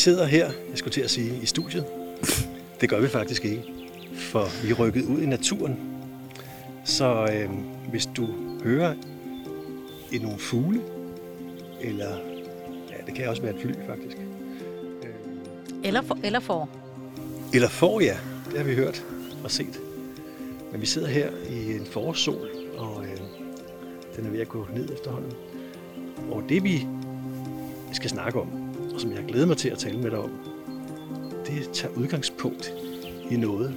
sidder her, jeg skulle til at sige, i studiet. Det gør vi faktisk ikke, for vi er rykket ud i naturen. Så øh, hvis du hører i nogle fugle, eller ja, det kan også være et fly faktisk. Øh, Eller, for, eller for. eller får, ja, det har vi hørt og set. Men vi sidder her i en forårssol, og øh, den er ved at gå ned efterhånden. Og det vi skal snakke om, og som jeg glæder mig til at tale med dig om, det tager udgangspunkt i noget,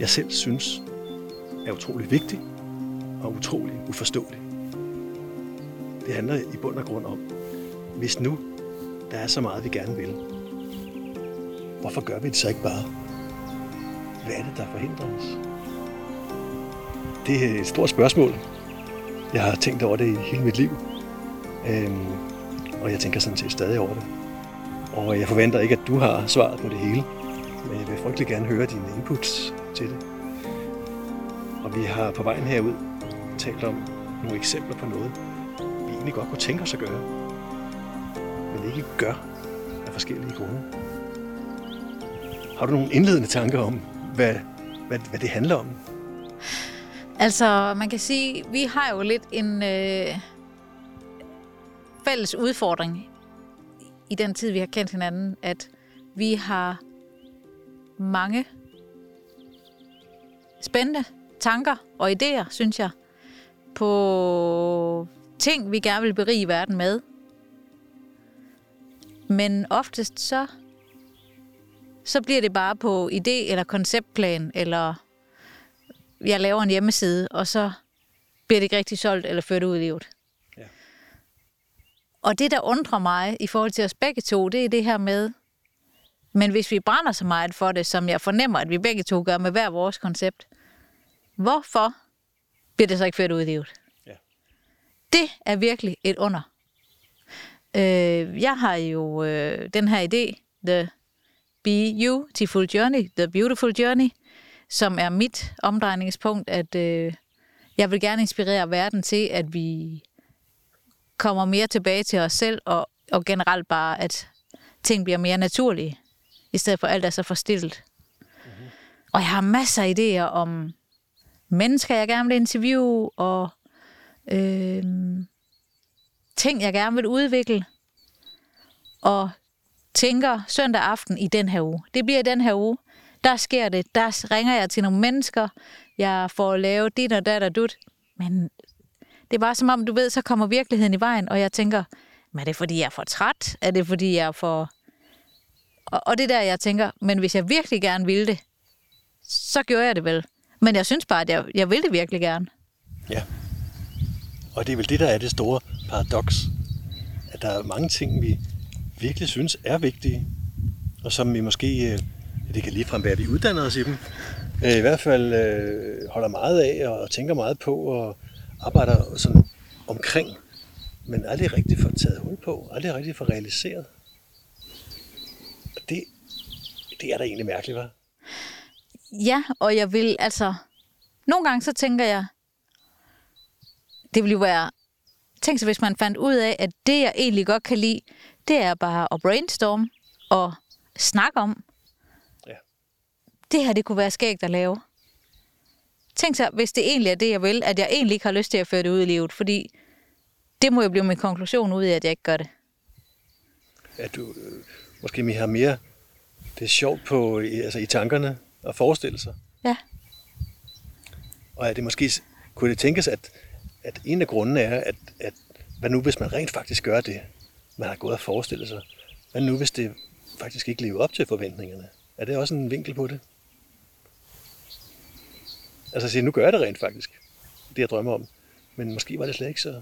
jeg selv synes er utrolig vigtigt og utrolig uforståeligt. Det handler i bund og grund om, hvis nu der er så meget, vi gerne vil, hvorfor gør vi det så ikke bare? Hvad er det, der forhindrer os? Det er et stort spørgsmål. Jeg har tænkt over det i hele mit liv. Øhm, og jeg tænker sådan set stadig over det. Og jeg forventer ikke, at du har svaret på det hele. Men jeg vil frygtelig gerne høre dine inputs til det. Og vi har på vejen herud talt om nogle eksempler på noget, vi egentlig godt kunne tænke os at gøre. Men ikke gør af forskellige grunde. Har du nogle indledende tanker om, hvad, hvad, hvad det handler om? Altså, man kan sige, vi har jo lidt en øh, fælles udfordring i den tid, vi har kendt hinanden, at vi har mange spændende tanker og idéer, synes jeg, på ting, vi gerne vil berige verden med. Men oftest så, så bliver det bare på idé eller konceptplan, eller jeg laver en hjemmeside, og så bliver det ikke rigtig solgt eller ført ud i livet. Og det, der undrer mig i forhold til os begge to, det er det her med, men hvis vi brænder så meget for det, som jeg fornemmer, at vi begge to gør med hver vores koncept, hvorfor bliver det så ikke ført ud i livet? Ja. Det er virkelig et under. Øh, jeg har jo øh, den her idé, The Beautiful Journey, The Beautiful Journey, som er mit omdrejningspunkt, at øh, jeg vil gerne inspirere verden til, at vi kommer mere tilbage til os selv, og, og generelt bare, at ting bliver mere naturlige, i stedet for alt er så forstillet. Mm-hmm. Og jeg har masser af idéer om mennesker, jeg gerne vil interviewe, og øh, ting, jeg gerne vil udvikle, og tænker søndag aften i den her uge. Det bliver den her uge. Der sker det. Der ringer jeg til nogle mennesker. Jeg får lavet dit og dat og dut. Men det er bare som om, du ved, så kommer virkeligheden i vejen, og jeg tænker, men er det fordi, jeg er for træt? Er det fordi, jeg er for... Og, og det der, jeg tænker, men hvis jeg virkelig gerne ville det, så gjorde jeg det vel. Men jeg synes bare, at jeg, jeg vil det virkelig gerne. Ja. Og det er vel det, der er det store paradoks. At der er mange ting, vi virkelig synes er vigtige, og som vi måske, øh, det kan ligefrem være, at vi uddanner os i dem, øh, i hvert fald øh, holder meget af og tænker meget på og arbejder sådan omkring, men aldrig rigtig får taget hul på, aldrig rigtig får realiseret. Og det, det er da egentlig mærkeligt, hva'? Ja, og jeg vil altså... Nogle gange så tænker jeg, det ville jo være... Tænk så, hvis man fandt ud af, at det, jeg egentlig godt kan lide, det er bare at brainstorme og snakke om. Ja. Det her, det kunne være skægt at lave. Tænk så, hvis det egentlig er det, jeg vil, at jeg egentlig ikke har lyst til at føre det ud i livet, fordi det må jo blive min konklusion ud af, at jeg ikke gør det. At du øh, måske har mere, det er sjovt på, altså i tankerne at forestille sig. Ja. Og at det måske kunne det tænkes, at, at en af grundene er, at, at hvad nu hvis man rent faktisk gør det, man har gået og forestillet sig? Hvad nu hvis det faktisk ikke lever op til forventningerne? Er det også en vinkel på det? Altså sige, nu gør jeg det rent faktisk, det jeg drømmer om. Men måske var det slet ikke så...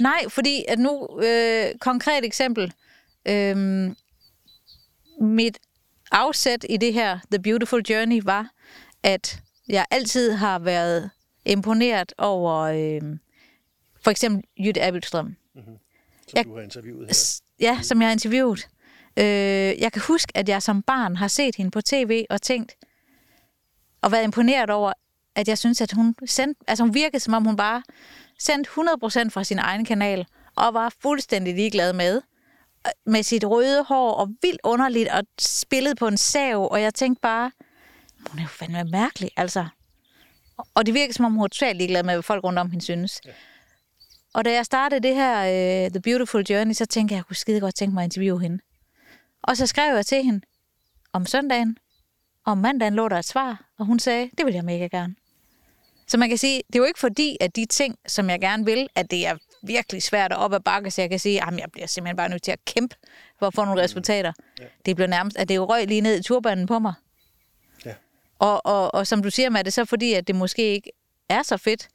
Nej, fordi at nu, øh, konkret eksempel, øh, mit afsæt i det her The Beautiful Journey var, at jeg altid har været imponeret over øh, for eksempel Jytte Abildstrøm. Som Jeg- du har interviewet her. Ja, som jeg har interviewet. Øh, jeg kan huske, at jeg som barn har set hende på tv og tænkt, og været imponeret over, at jeg synes, at hun, sendte, altså hun virkede, som om hun bare sendte 100% fra sin egen kanal, og var fuldstændig ligeglad med, med sit røde hår og vildt underligt og spillet på en sav, og jeg tænkte bare, hun er jo fandme mærkelig, altså. Og det virker som om, hun er totalt ligeglad med, hvad folk rundt om hende synes. Ja. Og da jeg startede det her uh, The Beautiful Journey, så tænkte jeg, at jeg kunne skide godt tænke mig at interviewe hende. Og så skrev jeg til hende om søndagen, og om mandagen lå der et svar, og hun sagde, det vil jeg mega gerne. Så man kan sige, det er jo ikke fordi, at de ting, som jeg gerne vil, at det er virkelig svært at op ad bakke, så jeg kan sige, at jeg bliver simpelthen bare nødt til at kæmpe for at få nogle resultater. Ja. Det bliver nærmest, at det jo røg lige ned i turbanen på mig. Ja. Og, og, og som du siger, med det så fordi, at det måske ikke er så fedt.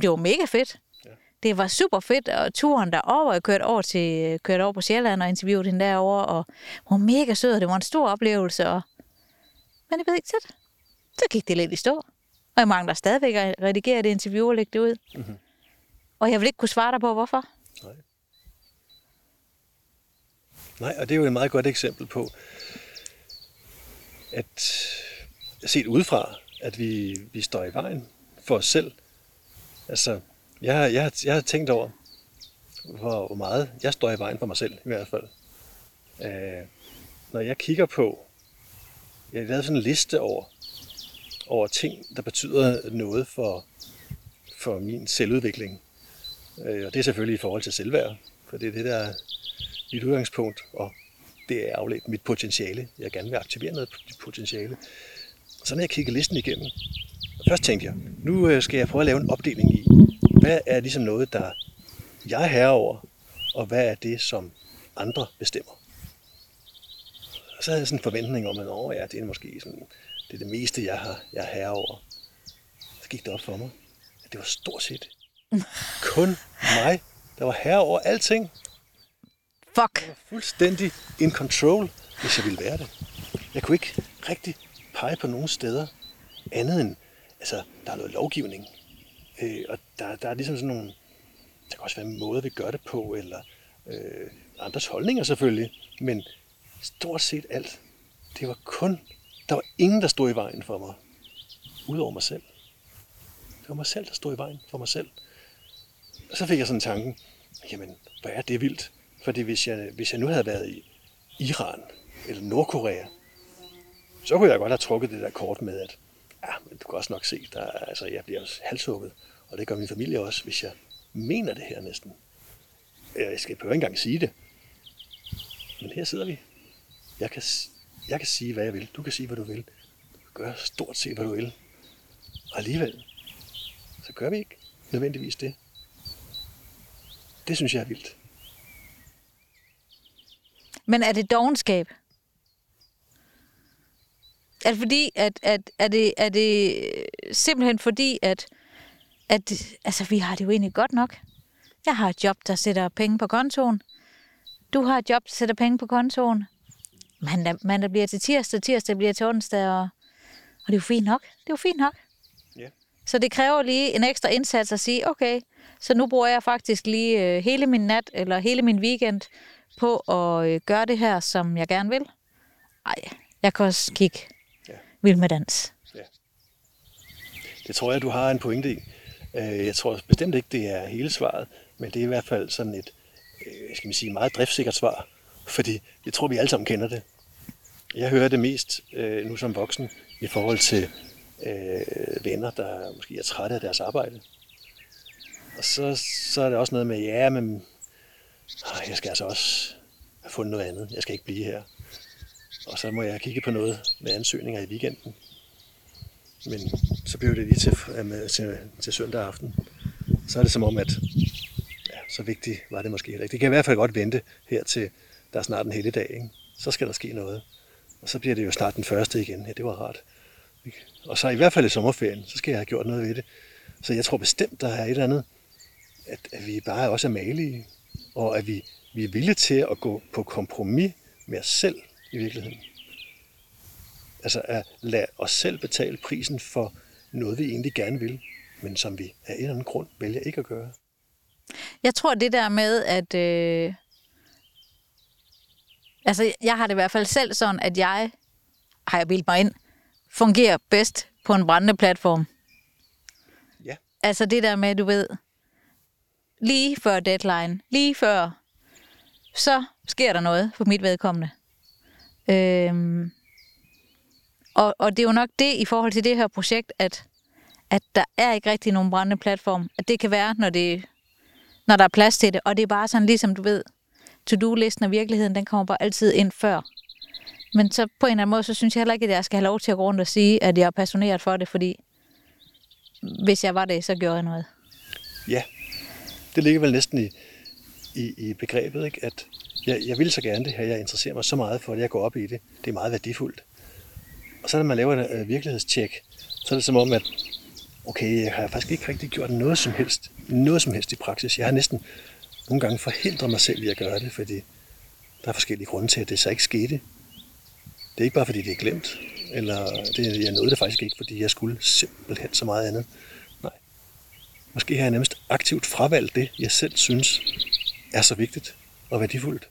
Det var mega fedt. Ja. Det var super fedt, og turen derover, jeg kørte over, til, kørte over på Sjælland og interviewede hende derovre, og hun var mega sød, og det var en stor oplevelse. Og... Men jeg ved ikke, så, så gik det lidt i stå. Og jeg mangler stadigvæk at redigere det interview og lægge det ud. Mm-hmm. Og jeg vil ikke kunne svare dig på, hvorfor. Nej. Nej, og det er jo et meget godt eksempel på, at set udefra, at vi, vi står i vejen for os selv. Altså, jeg, jeg, jeg har tænkt over, hvor, meget jeg står i vejen for mig selv, i hvert fald. Uh, når jeg kigger på, jeg har lavet sådan en liste over, over ting, der betyder noget for, for min selvudvikling. Øh, og det er selvfølgelig i forhold til selvværd, for det er det, der er mit udgangspunkt, og det er afledt mit potentiale. Jeg gerne vil aktivere noget potentiale. Så når jeg kigger listen igennem, først tænkte jeg, nu øh, skal jeg prøve at lave en opdeling i, hvad er ligesom noget, der jeg er herre over, og hvad er det, som andre bestemmer. Og så havde jeg sådan en forventning om, at Åh, ja, det er måske sådan, det er det meste, jeg, har, jeg er herre over. Så gik det op for mig, at det var stort set kun mig, der var herre over alting. Fuck. Jeg var fuldstændig in control, hvis jeg ville være det. Jeg kunne ikke rigtig pege på nogen steder andet end, altså, der er noget lovgivning. Øh, og der, der er ligesom sådan nogle, der kan også være en måde, vi gør det på, eller øh, andres holdninger selvfølgelig, men stort set alt, det var kun, der var ingen, der stod i vejen for mig, udover mig selv. Det var mig selv, der stod i vejen for mig selv. Og så fik jeg sådan tanken, jamen, hvor er det vildt? Fordi hvis jeg, hvis jeg nu havde været i Iran eller Nordkorea, så kunne jeg godt have trukket det der kort med, at ja, men du kan også nok se, der, altså, jeg bliver også halshugget, og det gør min familie også, hvis jeg mener det her næsten. Jeg skal ikke engang sige det. Men her sidder vi. Jeg kan, jeg kan sige, hvad jeg vil. Du kan sige, hvad du vil. Du kan gøre stort set, hvad du vil. Og alligevel, så gør vi ikke nødvendigvis det. Det synes jeg er vildt. Men er det dogenskab? Er det fordi, at, at er, det, er det simpelthen fordi, at, at altså, vi har det jo egentlig godt nok? Jeg har et job, der sætter penge på kontoen. Du har et job, der sætter penge på kontoen. Mandag, mandag bliver til tirsdag, tirsdag bliver til onsdag, og, og det er jo fint nok. Det er jo fint nok. Ja. Så det kræver lige en ekstra indsats at sige, okay, så nu bruger jeg faktisk lige øh, hele min nat eller hele min weekend på at øh, gøre det her, som jeg gerne vil. Ej, jeg kan også kigge ja. vild med dans. Ja. Det tror jeg, du har en pointe i. Øh, jeg tror bestemt ikke, det er hele svaret, men det er i hvert fald sådan et, øh, skal man sige, meget driftsikkert svar, fordi jeg tror, vi alle sammen kender det. Jeg hører det mest øh, nu som voksen i forhold til øh, venner, der måske er trætte af deres arbejde. Og så, så er det også noget med, ja, men øh, jeg skal altså også have fundet noget andet. Jeg skal ikke blive her. Og så må jeg kigge på noget med ansøgninger i weekenden. Men så bliver det lige til, øh, til, til søndag aften. Så er det som om, at ja, så vigtigt var det måske ikke. Det kan i hvert fald godt vente her til, der er snart en hele dag. Ikke? Så skal der ske noget. Og så bliver det jo snart den første igen. Ja, det var rart. Og så i hvert fald i sommerferien, så skal jeg have gjort noget ved det. Så jeg tror bestemt, der er et eller andet at, at vi bare også er malige, og at vi, vi er villige til at gå på kompromis med os selv i virkeligheden. Altså at lade os selv betale prisen for noget, vi egentlig gerne vil, men som vi af en eller anden grund vælger ikke at gøre. Jeg tror det der med, at... Øh... Altså, jeg har det i hvert fald selv sådan, at jeg, har jeg bildt mig ind, fungerer bedst på en brændende platform. Ja. Altså det der med, du ved, lige før deadline, lige før så sker der noget for mit vedkommende. Øhm, og, og det er jo nok det i forhold til det her projekt, at, at der er ikke rigtig nogen brændende platform. At det kan være, når, det, når der er plads til det. Og det er bare sådan, ligesom du ved, to-do-listen og virkeligheden, den kommer bare altid ind før. Men så på en eller anden måde, så synes jeg heller ikke, at jeg skal have lov til at gå rundt og sige, at jeg er passioneret for det, fordi hvis jeg var det, så gjorde jeg noget. Ja, det ligger vel næsten i, i, i begrebet, ikke? at jeg, jeg vil så gerne det her, jeg interesserer mig så meget for det, jeg går op i det. Det er meget værdifuldt. Og så når man laver en øh, virkelighedstjek, så er det som om, at okay, jeg har faktisk ikke rigtig gjort noget som helst, noget som helst i praksis. Jeg har næsten nogle gange forhindre mig selv i at gøre det, fordi der er forskellige grunde til, at det så ikke skete. Det er ikke bare fordi, det er glemt, eller det, jeg nåede det faktisk ikke, fordi jeg skulle simpelthen så meget andet. Nej. Måske har jeg nærmest aktivt fravalgt det, jeg selv synes er så vigtigt og værdifuldt.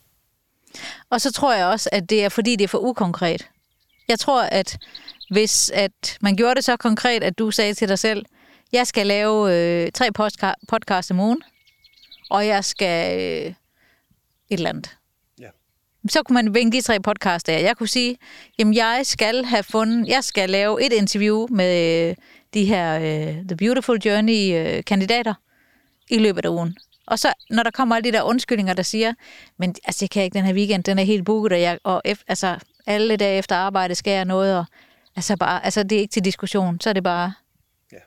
Og så tror jeg også, at det er fordi, det er for ukonkret. Jeg tror, at hvis at man gjorde det så konkret, at du sagde til dig selv, jeg skal lave øh, tre podcast om ugen, og jeg skal øh, et eller andet. Ja. Så kunne man vinke de tre podcasts af. Jeg kunne sige, jamen jeg skal have fundet, jeg skal lave et interview med øh, de her øh, The Beautiful Journey-kandidater øh, i løbet af ugen. Og så, når der kommer alle de der undskyldninger, der siger, men altså, jeg kan ikke den her weekend, den er helt booket, og, jeg, og ef, altså, alle dage efter arbejde skal jeg noget, og altså, bare, altså, det er ikke til diskussion, så er det bare, Ja.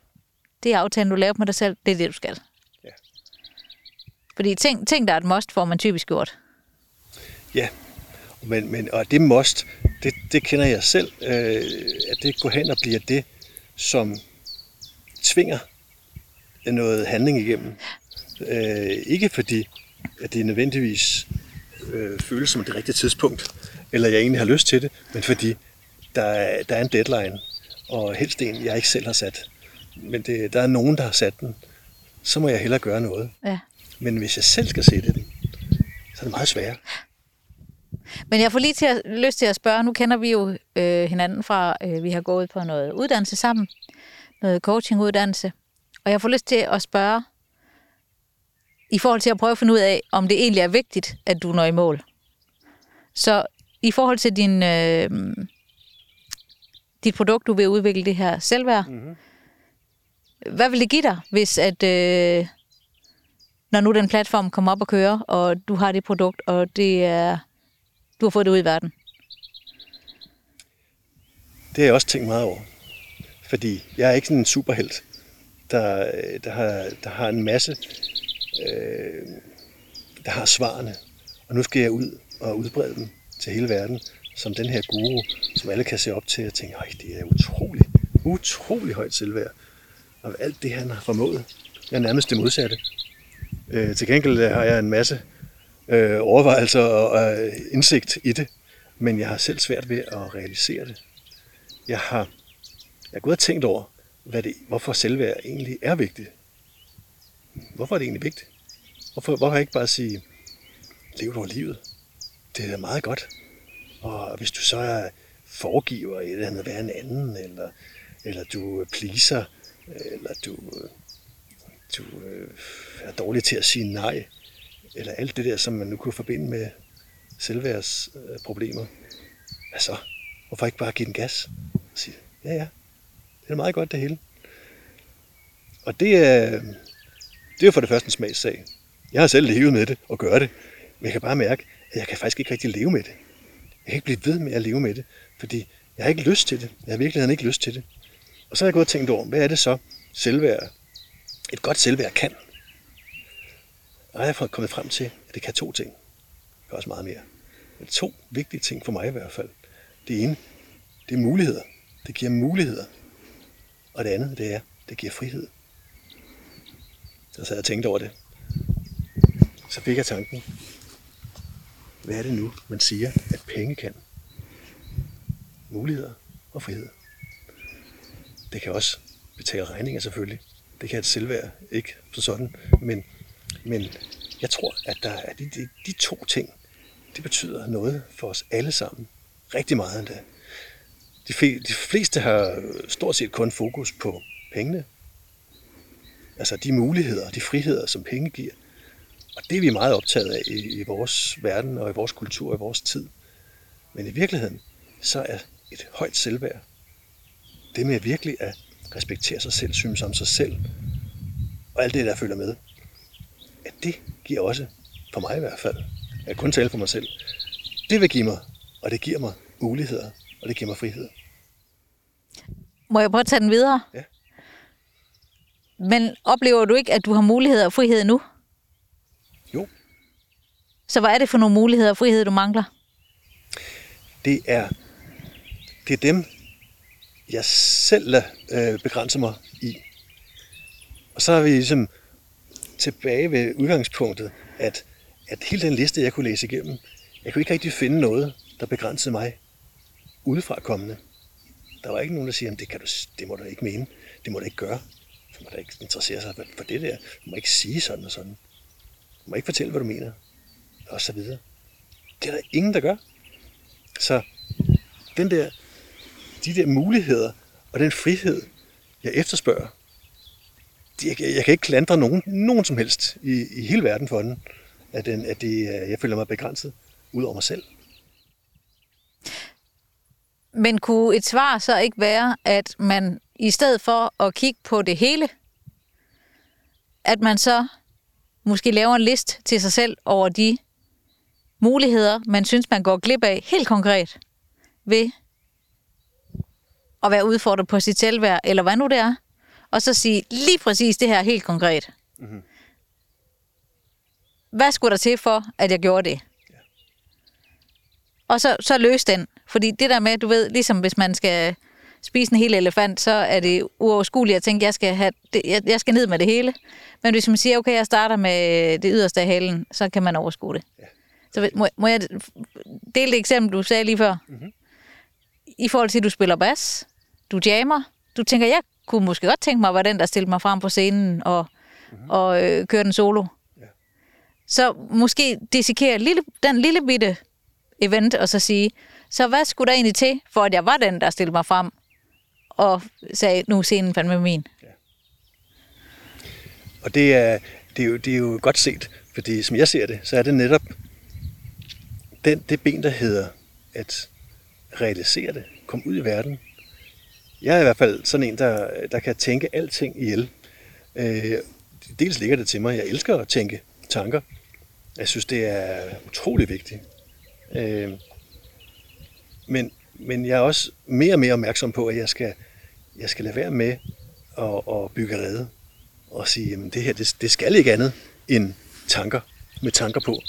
det er aftalen, du laver med dig selv, det er det, du skal. Fordi ting, ting, der er et must, får man typisk gjort. Ja, men, men, og det must, det, det kender jeg selv, øh, at det går hen og bliver det, som tvinger noget handling igennem. Øh, ikke fordi, at det nødvendigvis øh, føles som det rigtige tidspunkt, eller jeg egentlig har lyst til det, men fordi der er, der er en deadline, og helst en, jeg ikke selv har sat. Men det, der er nogen, der har sat den. Så må jeg hellere gøre noget. Ja. Men hvis jeg selv skal sætte den, så er det meget sværere. Men jeg får lige til at, lyst til at spørge, nu kender vi jo øh, hinanden fra, øh, vi har gået på noget uddannelse sammen, noget coachinguddannelse, og jeg får lyst til at spørge, i forhold til at prøve at finde ud af, om det egentlig er vigtigt, at du når i mål. Så i forhold til din, øh, dit produkt, du vil udvikle det her selvværd, Mm-hmm. hvad vil det give dig, hvis at, øh, når nu den platform kommer op og kører, og du har det produkt, og det er, du har fået det ud i verden? Det har jeg også tænkt meget over. Fordi jeg er ikke sådan en superhelt, der, der, har, der har en masse, øh, der har svarene. Og nu skal jeg ud og udbrede dem til hele verden, som den her guru, som alle kan se op til og tænke, ej, det er utrolig, utrolig højt selvværd. Og alt det, han har formået, jeg er nærmest det modsatte. Øh, til gengæld øh, har jeg en masse øh, overvejelser og øh, indsigt i det, men jeg har selv svært ved at realisere det. Jeg har, jeg har gået og tænkt over, hvad det, hvorfor selvværd egentlig er vigtigt. Hvorfor er det egentlig vigtigt? Hvorfor, hvorfor ikke bare sige, lev du livet? Det er meget godt. Og hvis du så er foregiver et eller andet være en anden, eller, eller du pleaser, eller du, øh, du øh, er dårlig til at sige nej, eller alt det der, som man nu kunne forbinde med selvværdsproblemer, hvad så? Hvorfor ikke bare give den gas? Og sige, ja ja, det er meget godt det hele. Og det er, det er jo for det første en smagssag. Jeg har selv levet med det og gør det, men jeg kan bare mærke, at jeg kan faktisk ikke rigtig leve med det. Jeg kan ikke blive ved med at leve med det, fordi jeg har ikke lyst til det. Jeg har virkelig ikke lyst til det. Og så har jeg gået og tænkt over, hvad er det så selvværd, et godt selvværd kan? Og jeg er kommet frem til, at det kan to ting. Det kan også meget mere. Men to vigtige ting for mig i hvert fald. Det ene, det er muligheder. Det giver muligheder. Og det andet, det er, det giver frihed. Så sad jeg og tænkte over det. Så fik jeg tanken, hvad er det nu, man siger, at penge kan? Muligheder og frihed. Det kan også betale regninger selvfølgelig. Det kan et selvværd ikke på sådan. Men, men jeg tror, at der er de, de, de to ting, det betyder noget for os alle sammen. Rigtig meget endda. De, fe, de fleste har stort set kun fokus på pengene. Altså de muligheder og de friheder, som penge giver. Og det er vi meget optaget af i, i vores verden og i vores kultur og i vores tid. Men i virkeligheden, så er et højt selvværd, det med virkelig at respektere sig selv, synes om sig selv, og alt det, der følger med, at det giver også, for mig i hvert fald, jeg kan kun tale for mig selv, det vil give mig, og det giver mig muligheder, og det giver mig frihed. Må jeg prøve at tage den videre? Ja. Men oplever du ikke, at du har muligheder og frihed nu? Jo. Så hvad er det for nogle muligheder og frihed, du mangler? Det er, det er dem, jeg selv lader øh, begrænse mig i. Og så er vi ligesom tilbage ved udgangspunktet, at, at hele den liste, jeg kunne læse igennem, jeg kunne ikke rigtig finde noget, der begrænsede mig udefra kommende. Der var ikke nogen, der siger, det, kan du, det må du ikke mene, det må du ikke gøre. Du må da ikke interessere sig for det der. Du må ikke sige sådan og sådan. Du må ikke fortælle, hvad du mener. Og så videre. Det er der ingen, der gør. Så den der, de der muligheder og den frihed, jeg efterspørger, jeg, jeg kan ikke klandre nogen, nogen som helst i, i hele verden for den, at, den, at det, øh, jeg føler mig begrænset ud over mig selv. Men kunne et svar så ikke være, at man i stedet for at kigge på det hele, at man så måske laver en list til sig selv over de muligheder, man synes, man går glip af helt konkret ved at være udfordret på sit selvværd, eller hvad nu det er, og så sige lige præcis det her helt konkret. Mm-hmm. Hvad skulle der til for, at jeg gjorde det? Ja. Og så, så løs den. Fordi det der med, du ved, ligesom hvis man skal spise en hel elefant, så er det uoverskueligt at tænke, jeg skal, have det, jeg, jeg skal ned med det hele. Men hvis man siger, okay, jeg starter med det yderste af halen, så kan man overskue det. Ja. Så må, må jeg dele det eksempel, du sagde lige før? Mm-hmm. I forhold til, at du spiller bas, du jammer, du tænker, jeg kunne måske godt tænke mig at være den, der stiller mig frem på scenen og, mm-hmm. og øh, kører den solo. Ja. Så måske dissekere lille, den lille bitte event, og så sige, så hvad skulle der egentlig til, for at jeg var den, der stillede mig frem og sagde, nu er scenen fandme min? Ja. Og det er, det, er jo, det er jo godt set, fordi som jeg ser det, så er det netop den, det ben, der hedder at realisere det, komme ud i verden. Jeg er i hvert fald sådan en, der, der kan tænke alting ihjel. Øh, dels ligger det til mig, jeg elsker at tænke tanker. Jeg synes, det er utrolig vigtigt. Øh, men, men jeg er også mere og mere opmærksom på, at jeg skal, jeg skal lade være med at, at bygge rede og sige, at det her, det, det skal ikke andet end tanker, med tanker på.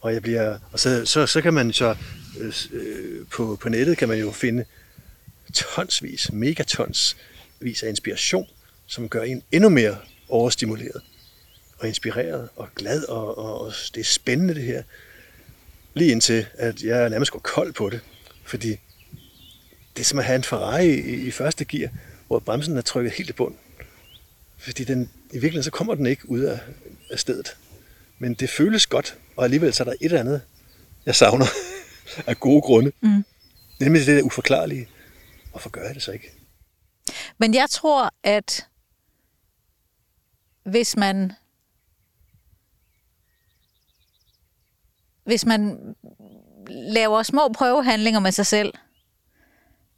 Og, jeg bliver, og så, så, så kan man så øh, øh på, på nettet kan man jo finde tonsvis, megatons vis af inspiration, som gør en endnu mere overstimuleret og inspireret og glad, og, og, og det er spændende det her. Lige indtil, at jeg nærmest går kold på det, fordi det er som at have en Ferrari i, i første gear, hvor bremsen er trykket helt i bund. Fordi den, i virkeligheden så kommer den ikke ud af, af stedet. Men det føles godt, og alligevel så er der et eller andet, jeg savner af gode grunde. Mm. Nemlig det der uforklarlige. Hvorfor gør jeg det så ikke? Men jeg tror, at hvis man hvis man laver små prøvehandlinger med sig selv,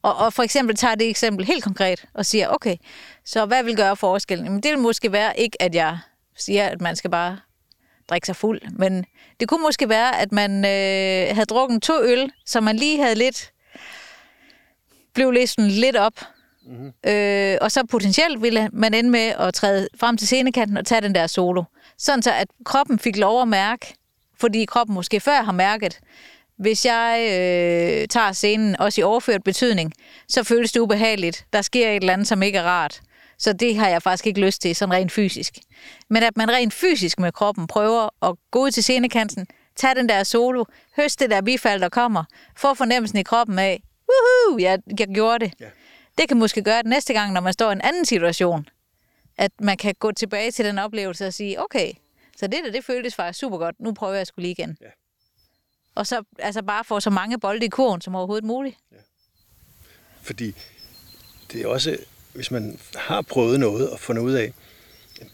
og, og for eksempel tager det eksempel helt konkret og siger, okay, så hvad vil gøre forskellen? Jamen, det vil måske være ikke, at jeg siger, at man skal bare drikke sig fuld, men det kunne måske være, at man øh, havde drukket to øl, så man lige havde lidt, blev sådan lidt op, mm-hmm. øh, og så potentielt ville man ende med at træde frem til scenekanten og tage den der solo. Sådan så, at kroppen fik lov at mærke, fordi kroppen måske før har mærket, hvis jeg øh, tager scenen, også i overført betydning, så føles det ubehageligt. Der sker et eller andet, som ikke er rart. Så det har jeg faktisk ikke lyst til, sådan rent fysisk. Men at man rent fysisk med kroppen prøver at gå ud til scenekanten, tage den der solo, høste det der bifald, der kommer, få fornemmelsen i kroppen af, woohoo, jeg, jeg gjorde det. Ja. Det kan måske gøre det næste gang, når man står i en anden situation. At man kan gå tilbage til den oplevelse og sige, okay, så det der, det føltes faktisk super godt. Nu prøver jeg skulle lige igen. Ja. Og så altså bare få så mange bolde i kurven som overhovedet muligt. Ja. Fordi det er også, hvis man har prøvet noget og fundet ud af,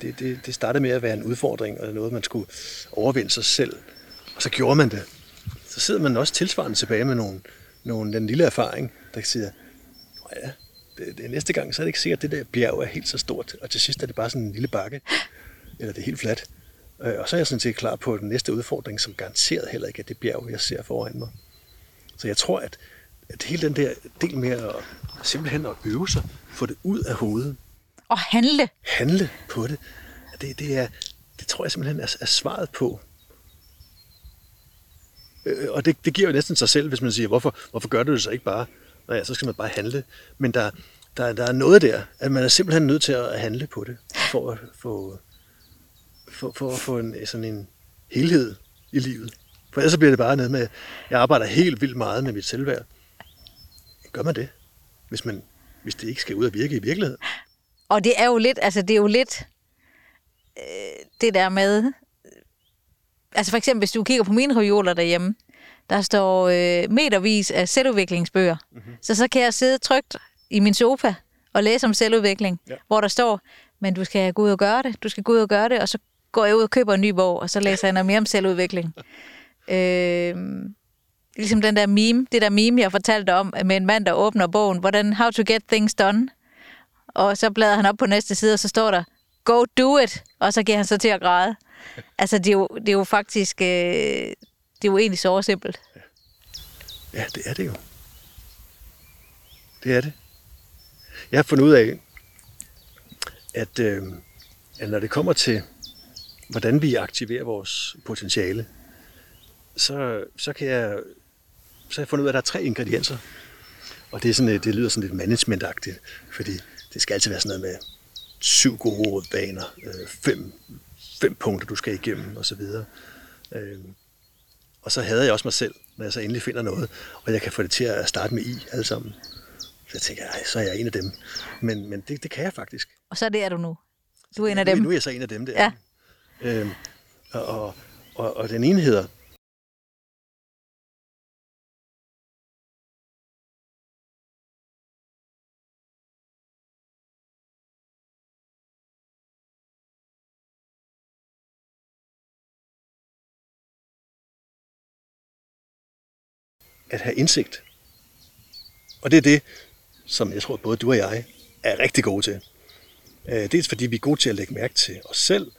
det, det, det startede med at være en udfordring, og noget, man skulle overvinde sig selv. Og så gjorde man det. Så sidder man også tilsvarende tilbage med nogle, nogle, den lille erfaring, der siger, ja, det, det, næste gang, så er det ikke sikkert, at det der bjerg er helt så stort, og til sidst er det bare sådan en lille bakke, eller det er helt fladt. Øh, og så er jeg sådan set klar på den næste udfordring, som garanteret heller ikke er det bjerg, jeg ser foran mig. Så jeg tror, at, at hele den der del med at simpelthen at øve sig, få det ud af hovedet, Og handle. handle på det, det, det, er, det tror jeg simpelthen er, er svaret på. Øh, og det, det giver jo næsten sig selv, hvis man siger, hvorfor, hvorfor gør du det så ikke bare? Nå ja, så skal man bare handle. Men der, der, der er noget der, at man er simpelthen nødt til at handle på det, for at få, for, for at få en, sådan en helhed i livet. For ellers så bliver det bare noget med, at jeg arbejder helt vildt meget med mit selvværd. Gør man det, hvis, man, hvis det ikke skal ud og virke i virkeligheden? Og det er jo lidt, altså det er jo lidt øh, det der med, altså for eksempel hvis du kigger på mine reoler derhjemme, der står øh, metervis af selvudviklingsbøger. Mm-hmm. Så så kan jeg sidde trygt i min sofa og læse om selvudvikling, Ja. hvor der står, men du skal gå ud og gøre det, du skal gå ud og gøre det, og så går jeg ud og køber en ny bog, og så læser jeg noget mere om selvudvikling. øh, ligesom den der meme, det der meme, jeg fortalte om, med en mand, der åbner bogen, hvordan How to get things done. Og så bladrer han op på næste side, og så står der, go do it, og så giver han sig til at græde. Altså, det er jo, det er jo faktisk, øh, det er jo egentlig så simpelt. Ja, det er det jo. Det er det. Jeg har fundet ud af, at, øh, at når det kommer til, hvordan vi aktiverer vores potentiale, så, så kan jeg så har jeg fundet ud af, at der er tre ingredienser. Og det, er sådan, øh, det lyder sådan lidt managementagtigt, fordi det skal altid være sådan noget med syv gode vaner, øh, fem, fem punkter, du skal igennem osv. Øh, og så hader jeg også mig selv, når jeg så endelig finder noget, og jeg kan få det til at starte med i alle sammen. Så jeg tænker, ej, så er jeg en af dem. Men, men det, det kan jeg faktisk. Og så det er du nu. Du er en af Nu, dem. nu er jeg så en af dem der. Ja. Øhm, og, og, og, og den ene hedder, at have indsigt. Og det er det, som jeg tror, både du og jeg er rigtig gode til. Øh, dels fordi vi er gode til at lægge mærke til os selv,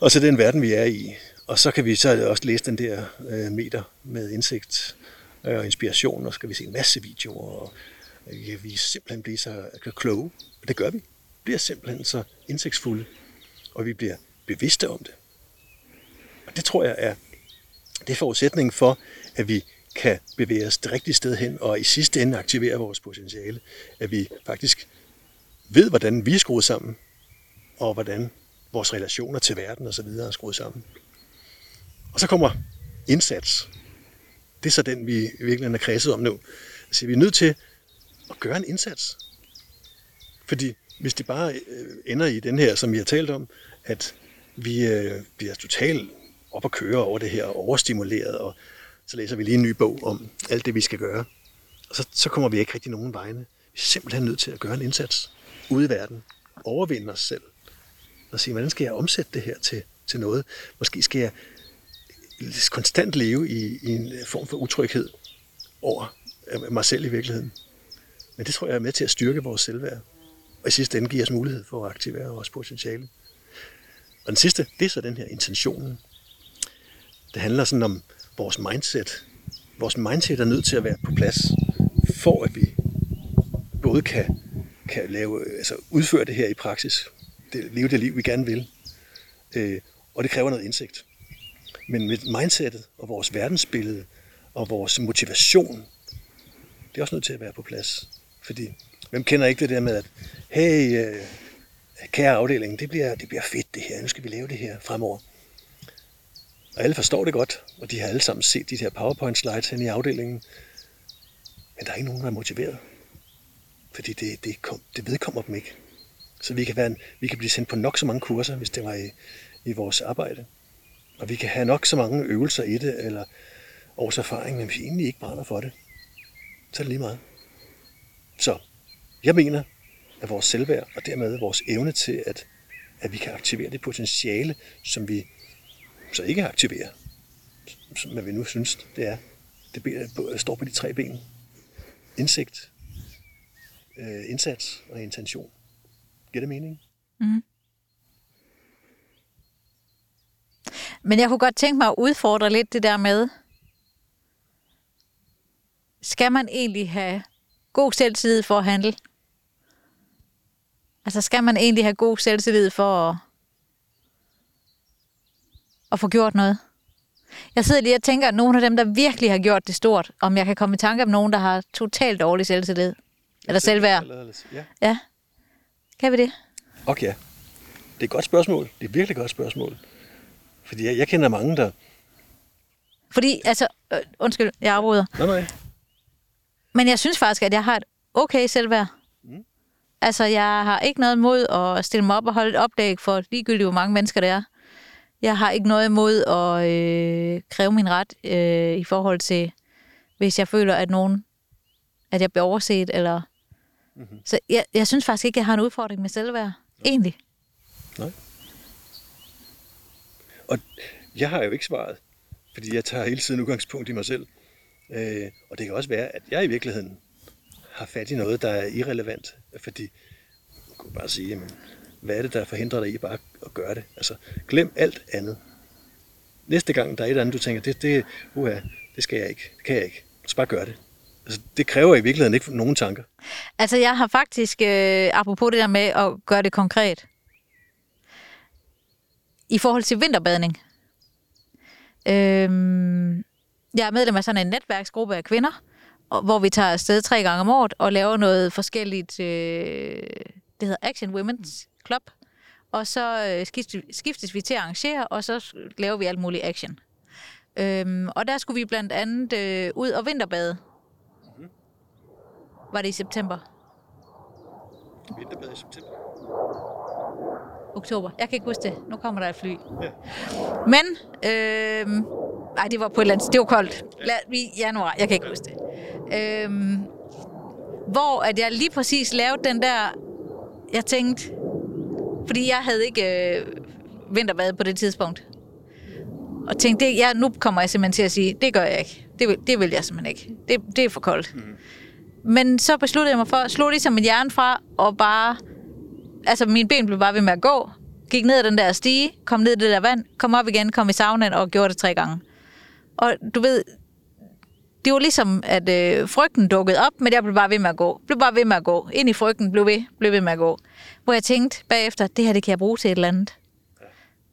og til den verden, vi er i. Og så kan vi så også læse den der øh, meter med indsigt øh, og inspiration, og så skal vi se en masse videoer, og vi ja, vi simpelthen blive så kloge. Og det gør vi. Vi bliver simpelthen så indsigtsfulde, og vi bliver bevidste om det. Og det tror jeg er, det er forudsætningen for, at vi kan bevæge os det rigtige sted hen, og i sidste ende aktivere vores potentiale. At vi faktisk ved, hvordan vi er skruet sammen, og hvordan vores relationer til verden og så videre er skruet sammen. Og så kommer indsats. Det er så den, vi virkelig er kredset om nu. Altså, vi er nødt til at gøre en indsats. Fordi hvis det bare øh, ender i den her, som vi har talt om, at vi øh, bliver totalt op at køre over det her, overstimuleret, og så læser vi lige en ny bog om alt det, vi skal gøre. Og så, så kommer vi ikke rigtig nogen vegne. Vi er simpelthen nødt til at gøre en indsats ude i verden. Overvinde os selv. Og sige, hvordan skal jeg omsætte det her til, til noget? Måske skal jeg konstant leve i, i en form for utryghed over mig selv i virkeligheden. Men det tror jeg er med til at styrke vores selvværd. Og i sidste ende giver os mulighed for at aktivere vores potentiale. Og den sidste, det er så den her intentionen. Det handler sådan om vores mindset. Vores mindset er nødt til at være på plads, for at vi både kan, kan lave, altså udføre det her i praksis, det, leve det liv, vi gerne vil. Øh, og det kræver noget indsigt. Men med mindsetet og vores verdensbillede og vores motivation, det er også nødt til at være på plads. Fordi, hvem kender ikke det der med, at hey, øh, kære afdeling, det bliver, det bliver fedt det her, nu skal vi lave det her fremover. Og alle forstår det godt, og de har alle sammen set de her PowerPoint slides hen i afdelingen. Men der er ikke nogen, der er motiveret. Fordi det, det, kom, det vedkommer dem ikke. Så vi kan, være en, vi kan blive sendt på nok så mange kurser, hvis det var i, i vores arbejde. Og vi kan have nok så mange øvelser i det, eller års erfaring, men hvis vi egentlig ikke brænder for det, så er det lige meget. Så jeg mener, at vores selvværd, og dermed vores evne til at, at vi kan aktivere det potentiale, som vi så ikke aktivere, som man vi nu synes, det er. Det står på de tre ben. Indsigt, øh, indsats og intention. Giver det mening? Mm-hmm. Men jeg kunne godt tænke mig at udfordre lidt det der med, skal man egentlig have god selvtillid for at handle? Altså skal man egentlig have god selvtillid for at, at få gjort noget? Jeg sidder lige og tænker, at nogle af dem, der virkelig har gjort det stort, om jeg kan komme i tanke om nogen, der har totalt dårlig selvtillid. Eller selvværd. Ja. Ja. Kan vi det? Okay. Det er et godt spørgsmål. Det er et virkelig godt spørgsmål. Fordi jeg, jeg kender mange, der... Fordi, altså, øh, undskyld, jeg afbryder. Nej, nej. Men jeg synes faktisk, at jeg har et okay selvværd. Mm. Altså, jeg har ikke noget imod at stille mig op og holde et oplæg for ligegyldigt, hvor mange mennesker det er. Jeg har ikke noget imod at øh, kræve min ret øh, i forhold til, hvis jeg føler, at nogen, at jeg bliver overset, eller... Mm-hmm. Så jeg, jeg synes faktisk ikke, at jeg har en udfordring med selvværd. Egentlig. Nej. Og jeg har jo ikke svaret, fordi jeg tager hele tiden udgangspunkt i mig selv. Øh, og det kan også være, at jeg i virkeligheden har fat i noget, der er irrelevant, fordi man kunne bare sige, jamen, hvad er det, der forhindrer dig i bare at gøre det? Altså, glem alt andet. Næste gang, der er et eller andet, du tænker, det, det, uha, det skal jeg ikke, det kan jeg ikke. Så bare gør det. Altså, det kræver i virkeligheden ikke nogen tanker. Altså, jeg har faktisk, øh, apropos det der med at gøre det konkret, i forhold til vinterbadning. øh, jeg er medlem af sådan en netværksgruppe af kvinder, og- hvor vi tager afsted tre gange om året og laver noget forskelligt, øh, det hedder Action Women's Club, og så øh, skiftes, vi til at arrangere, og så laver vi alt muligt action. Øhm, og der skulle vi blandt andet øh, ud og vinterbade. Var det i september? Vinterbad i september. oktober. Jeg kan ikke huske det. Nu kommer der et fly. Ja. Men, øh, nej, det var på et eller andet, det var koldt. Lad, i januar, jeg kan ikke huske det. Øh, hvor at jeg lige præcis lavede den der, jeg tænkte, fordi jeg havde ikke øh, vinterbad på det tidspunkt. Og tænkte, det, jeg, nu kommer jeg simpelthen til at sige, det gør jeg ikke. Det vil, det vil jeg simpelthen ikke. Det, det er for koldt. Mm. Men så besluttede jeg mig for, slog ligesom min hjerne fra, og bare altså mine ben blev bare ved med at gå. Gik ned ad den der stige, kom ned i det der vand, kom op igen, kom i saunaen og gjorde det tre gange. Og du ved, det var ligesom, at øh, frygten dukkede op, men jeg blev bare ved med at gå. Blev bare ved med at gå. Ind i frygten, blev ved, blev ved med at gå. Hvor jeg tænkte bagefter, det her, det kan jeg bruge til et eller andet.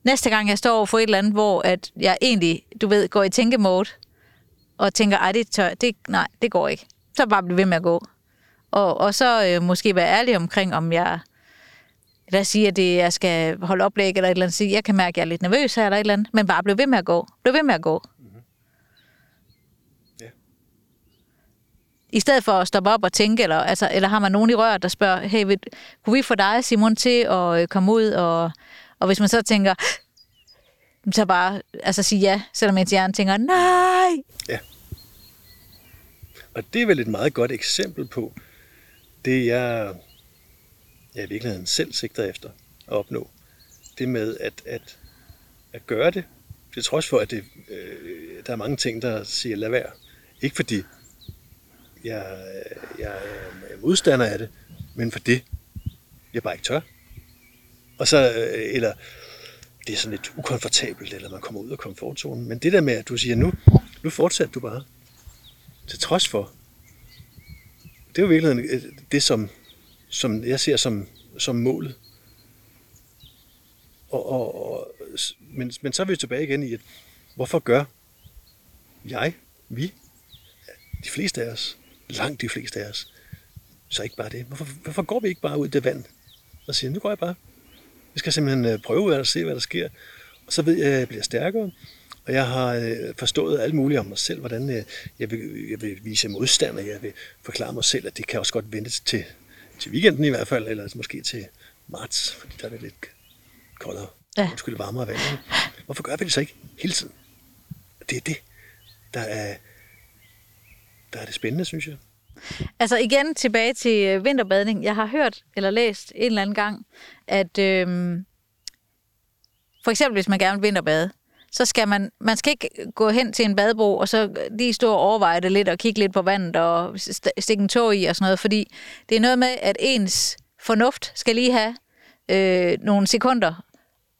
Næste gang jeg står over for et eller andet, hvor at jeg egentlig, du ved, går i tænkemode, og tænker, ej, det tør, det, nej, det går ikke. Så bare blive ved med at gå. Og, og så øh, måske være ærlig omkring, om jeg lad os sige, at det, jeg skal holde oplæg eller et eller andet, sige, jeg kan mærke, at jeg er lidt nervøs her eller et eller andet, men bare blive ved med at gå. Bliv ved med at gå. Mm-hmm. Ja. I stedet for at stoppe op og tænke, eller, altså, eller har man nogen i røret, der spørger, hey, vil, kunne vi få dig, Simon, til at øh, komme ud, og, og hvis man så tænker, så bare altså sige ja, selvom ens hjerne tænker, nej. Ja. Og det er vel et meget godt eksempel på det, jeg, jeg i virkeligheden selv sigter efter at opnå. Det med at, at, at gøre det, til trods for, at det, øh, der er mange ting, der siger lad være. Ikke fordi jeg, øh, øh, jeg er modstander af det, men for det, jeg bare ikke tør. Og så, øh, eller det er sådan lidt ukomfortabelt, eller man kommer ud af komfortzonen. Men det der med, at du siger, nu, nu fortsætter du bare til trods for. Det er jo virkelig det, som, som jeg ser som, som målet. Og, og, og, men, men så er vi tilbage igen i, at hvorfor gør jeg, vi, de fleste af os, langt de fleste af os, så ikke bare det? Hvorfor, hvorfor går vi ikke bare ud i det vand og siger, nu går jeg bare. Jeg skal simpelthen øh, prøve at se, hvad der sker. Og så ved jeg, at jeg bliver stærkere. Og jeg har øh, forstået alt muligt om mig selv, hvordan øh, jeg, vil, jeg vil vise modstand, og jeg vil forklare mig selv, at det kan også godt vente til, til weekenden i hvert fald, eller måske til marts, fordi der er det lidt koldere. Ja. Undskyld, varmere vand. Hvorfor gør vi det så ikke hele tiden? Det er det, der er, der er det spændende, synes jeg. Altså igen tilbage til øh, vinterbadning. Jeg har hørt eller læst en eller anden gang, at, øhm, for eksempel hvis man gerne vil vinterbade, så skal man, man skal ikke gå hen til en badebro, og så lige stå og overveje det lidt, og kigge lidt på vandet, og stikke en tog i og sådan noget, fordi det er noget med, at ens fornuft skal lige have øh, nogle sekunder,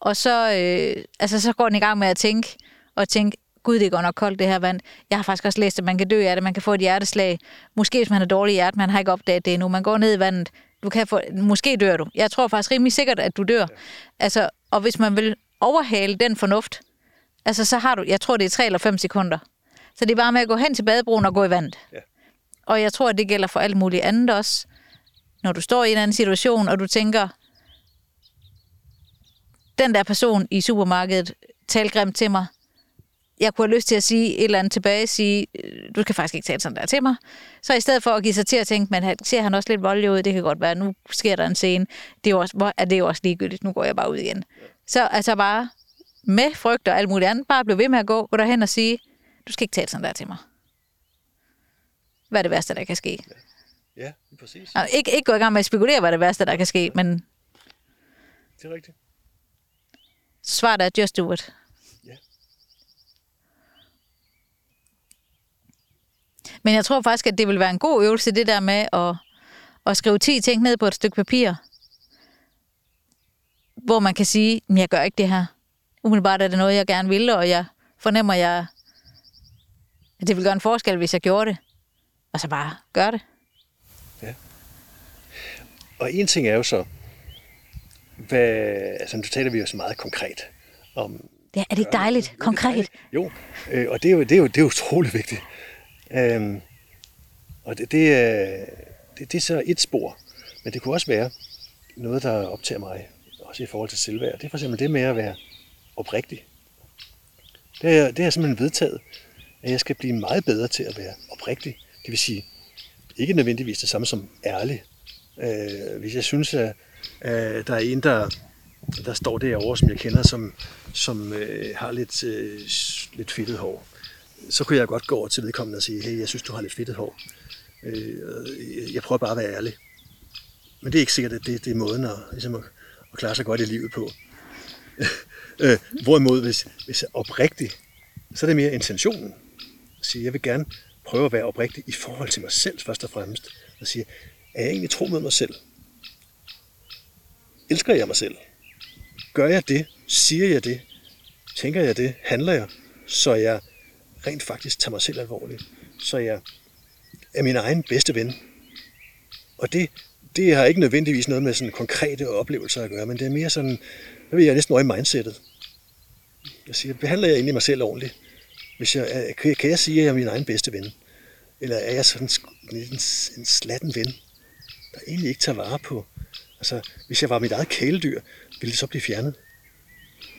og så, øh, altså, så går den i gang med at tænke, og tænke, gud, det går nok koldt, det her vand. Jeg har faktisk også læst, at man kan dø af det, man kan få et hjerteslag. Måske hvis man har dårlig hjerte, man har ikke opdaget det endnu. Man går ned i vandet, du kan få, måske dør du. Jeg tror faktisk rimelig sikkert, at du dør. Altså, og hvis man vil overhale den fornuft, altså så har du, jeg tror det er tre eller fem sekunder. Så det er bare med at gå hen til badebroen og gå i vandet. Ja. Og jeg tror, at det gælder for alt muligt andet også. Når du står i en anden situation, og du tænker, den der person i supermarkedet talte grimt til mig. Jeg kunne have lyst til at sige et eller andet tilbage, sige, du kan faktisk ikke tale sådan der til mig. Så i stedet for at give sig til at tænke, men han, ser han også lidt voldelig ud, det kan godt være, nu sker der en scene. Det er jo også, hvor er det jo også ligegyldigt, nu går jeg bare ud igen. Så altså bare med frygt og alt muligt andet, bare blive ved med at gå, gå derhen og sige, du skal ikke tale sådan der til mig. Hvad er det værste, der kan ske? Ja, præcis. Nå, ikke, ikke gå i gang med at spekulere, hvad er det værste, der kan ske, men Det er rigtigt. svaret er just do it. Ja. Men jeg tror faktisk, at det vil være en god øvelse, det der med at, at skrive 10 ting ned på et stykke papir, hvor man kan sige, at jeg gør ikke det her. Umiddelbart er det noget, jeg gerne vil, og jeg fornemmer, at, jeg, at det vil gøre en forskel, hvis jeg gjorde det. Og så bare gør det. Og en ting er jo så, hvad, altså nu taler vi jo så meget konkret om... Ja, er det ikke dejligt? Konkret. Jo, øh, og det er jo, det er jo, det er utrolig vigtigt. Øhm, og det, det, er, det, det er så et spor, men det kunne også være noget, der optager mig, også i forhold til selvværd. Det er for eksempel det med at være oprigtig. Det er, det er simpelthen vedtaget, at jeg skal blive meget bedre til at være oprigtig. Det vil sige, ikke nødvendigvis det samme som ærlig. Øh, hvis jeg synes, at, at der er en, der, der står derovre, som jeg kender, som, som øh, har lidt, øh, lidt fedtet hår, så kunne jeg godt gå over til vedkommende og sige, hey, jeg synes, du har lidt fedtet hår. Øh, jeg prøver bare at være ærlig. Men det er ikke sikkert, at det, det er måden at, ligesom at, at klare sig godt i livet på. øh, hvorimod, hvis, hvis jeg er oprigtig, så er det mere intentionen. At sige, jeg vil gerne prøve at være oprigtig i forhold til mig selv først og fremmest. Og sige, er jeg egentlig tro med mig selv? Elsker jeg mig selv? Gør jeg det? Siger jeg det? Tænker jeg det? Handler jeg? Så jeg rent faktisk tager mig selv alvorligt. Så jeg er min egen bedste ven. Og det, det har ikke nødvendigvis noget med sådan konkrete oplevelser at gøre, men det er mere sådan, hvad vil jeg næsten over i mindsetet. Jeg siger, behandler jeg egentlig mig selv ordentligt? Hvis jeg, kan, kan jeg sige, at jeg er min egen bedste ven? Eller er jeg sådan en, en, en slatten ven, der egentlig ikke tager vare på? Altså, hvis jeg var mit eget kæledyr, ville det så blive fjernet?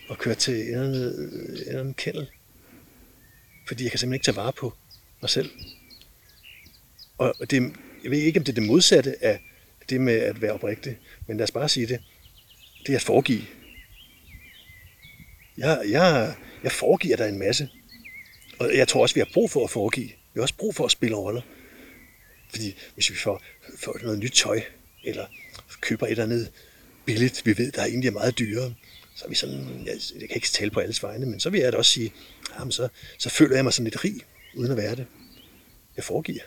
Og kørt til en eller anden, en eller anden kennel? Fordi jeg kan simpelthen ikke tage vare på mig selv. Og det, jeg ved ikke, om det er det modsatte af det med at være oprigtig, men lad os bare sige det. Det er at foregive. Jeg, jeg, jeg foregiver dig en masse. Og jeg tror også, vi har brug for at foregive. Vi har også brug for at spille roller. Fordi hvis vi får, får noget nyt tøj, eller køber et eller andet billigt, vi ved, der egentlig er meget dyrere, så er vi sådan, jeg, jeg kan ikke tale på alles vegne, men så vil jeg da også sige, jamen så, så føler jeg mig sådan lidt rig, uden at være det. Jeg foregiver.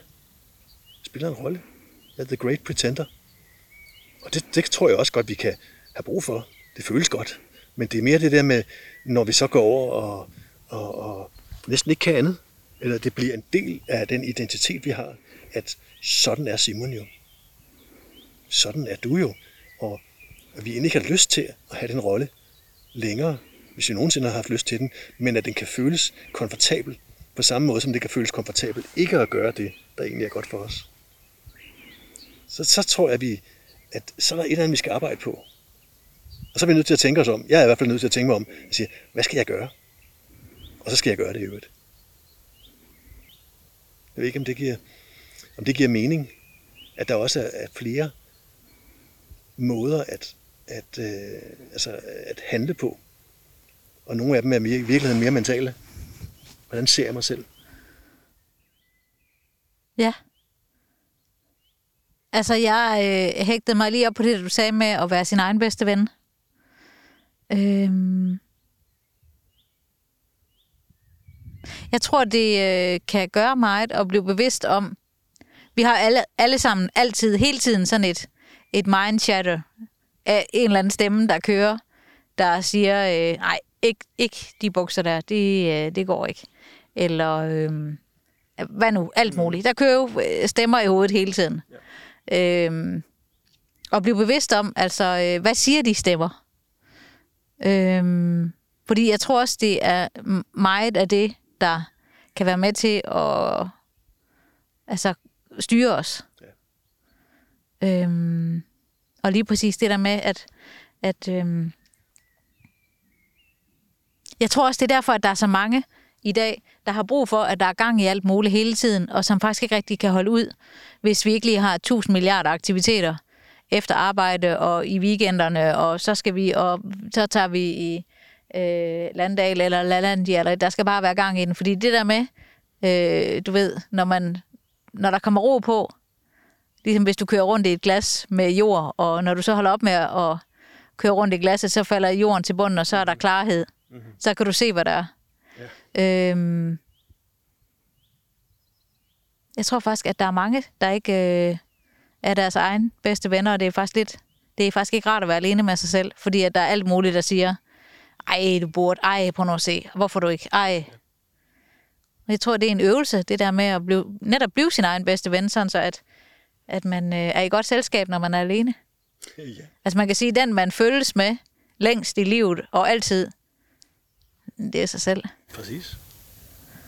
Jeg spiller en rolle. Jeg er the great pretender. Og det, det tror jeg også godt, vi kan have brug for. Det føles godt. Men det er mere det der med, når vi så går over og, og, og næsten ikke kan andet, eller det bliver en del af den identitet, vi har, at sådan er Simon jo. Sådan er du jo. Og at vi egentlig ikke har lyst til at have den rolle længere, hvis jeg nogensinde har haft lyst til den, men at den kan føles komfortabel på samme måde, som det kan føles komfortabelt ikke at gøre det, der egentlig er godt for os. Så, så tror jeg, at, vi, at så er der et eller andet, vi skal arbejde på. Og så er vi nødt til at tænke os om, jeg er i hvert fald nødt til at tænke mig om, at sige, hvad skal jeg gøre? Og så skal jeg gøre det i øvrigt. Jeg ved ikke, om det giver, om det giver mening, at der også er flere måder at, at, øh, altså, at handle på. Og nogle af dem er mere, i virkeligheden mere mentale. Hvordan ser jeg mig selv? Ja. Altså, jeg øh, hægtede mig lige op på det, du sagde med at være sin egen bedste ven. Øhm. Jeg tror, det øh, kan gøre meget at blive bevidst om. Vi har alle, alle sammen altid, hele tiden sådan et, et mind chatter af en eller anden stemme, der kører, der siger, øh, nej, ikke, ikke de bukser der, det, øh, det går ikke. Eller øh, hvad nu, alt muligt. Der kører jo øh, stemmer i hovedet hele tiden. Ja. Øh, og blive bevidst om, altså, øh, hvad siger de stemmer? Øh, fordi jeg tror også, det er meget af det, der kan være med til at altså, styre os. Ja. Øhm, og lige præcis det der med, at, at øhm, jeg tror også, det er derfor, at der er så mange i dag, der har brug for, at der er gang i alt muligt hele tiden, og som faktisk ikke rigtig kan holde ud, hvis vi ikke lige har 1000 milliarder aktiviteter efter arbejde og i weekenderne, og så skal vi, og så tager vi i øh, Landdal eller Lalandia, eller der skal bare være gang i den, fordi det der med, øh, du ved, når man når der kommer ro på, ligesom hvis du kører rundt i et glas med jord, og når du så holder op med at køre rundt i glasset, så falder jorden til bunden, og så er der klarhed. Mm-hmm. Så kan du se, hvad der er. Ja. Øhm, jeg tror faktisk, at der er mange, der ikke øh, er deres egen bedste venner, og det er faktisk lidt, det er faktisk ikke rart at være alene med sig selv, fordi at der er alt muligt, der siger, ej, du burde, ej, prøv nu at se, hvorfor du ikke, ej. Jeg tror, det er en øvelse, det der med at blive, netop blive sin egen bedste ven, sådan så at, at man øh, er i godt selskab, når man er alene. Ja. Altså man kan sige, den man følges med længst i livet og altid, det er sig selv. Præcis.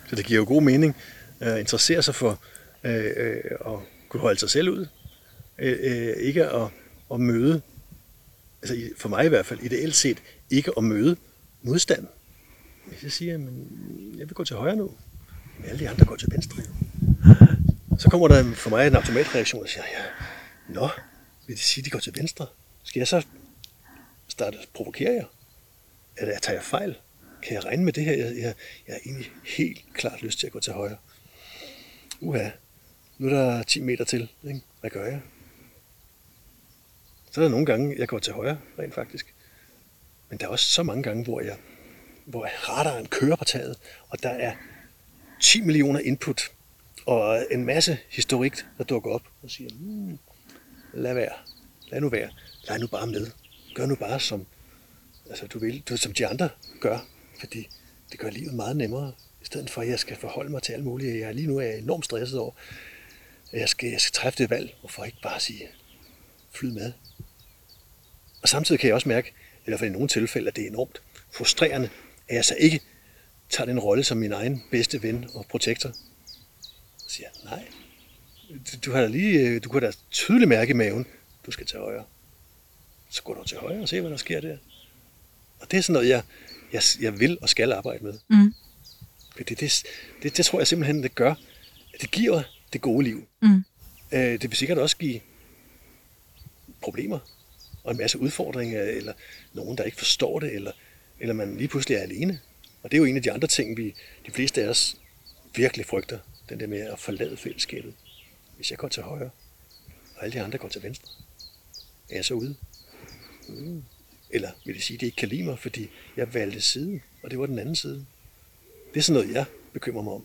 Så det giver jo god mening at interessere sig for øh, øh, at kunne holde sig selv ud. Øh, øh, ikke at, at møde, altså for mig i hvert fald, ideelt set, ikke at møde modstand. Hvis jeg siger, men jeg vil gå til højre nu, men alle de andre går til venstre. Så kommer der for mig en automatreaktion, og siger, ja, nå, vil det sige, at de går til venstre? Skal jeg så starte provokere jer? Eller jeg tager jeg fejl? Kan jeg regne med det her? Jeg, jeg, jeg har egentlig helt klart lyst til at gå til højre. Uha, nu er der 10 meter til. Ikke? Hvad gør jeg? Så er der nogle gange, jeg går til højre, rent faktisk. Men der er også så mange gange, hvor jeg hvor radaren kører på taget, og der er 10 millioner input, og en masse historik, der dukker op og siger, hmm, lad være, lad nu være, lad nu bare med. Gør nu bare som, altså du vil, du, som de andre gør, fordi det gør livet meget nemmere, i stedet for at jeg skal forholde mig til alt muligt. Jeg lige nu er jeg enormt stresset over, at jeg skal, jeg skal træffe det valg, hvorfor ikke bare sige, flyd med. Og samtidig kan jeg også mærke, i hvert fald i nogle tilfælde, at det er enormt frustrerende, at jeg så ikke tager den rolle som min egen bedste ven og protektor. Og siger, nej, du har da lige, øh, du kan da tydeligt mærke i maven, du skal til højre. Så går du til højre og se, hvad der sker der. Og det er sådan noget, jeg, jeg, jeg vil og skal arbejde med. Mm. Det, det, det, det tror jeg simpelthen, det gør. Det giver det gode liv. Mm. Øh, det vil sikkert også give problemer og en masse udfordringer, eller nogen, der ikke forstår det, eller, eller man lige pludselig er alene. Og det er jo en af de andre ting, vi, de fleste af os virkelig frygter. Den der med at forlade fællesskabet. Hvis jeg går til højre, og alle de andre går til venstre, er jeg så ude? Mm. Eller vil det sige, at de ikke kan lide mig, fordi jeg valgte side, og det var den anden side. Det er sådan noget, jeg bekymrer mig om.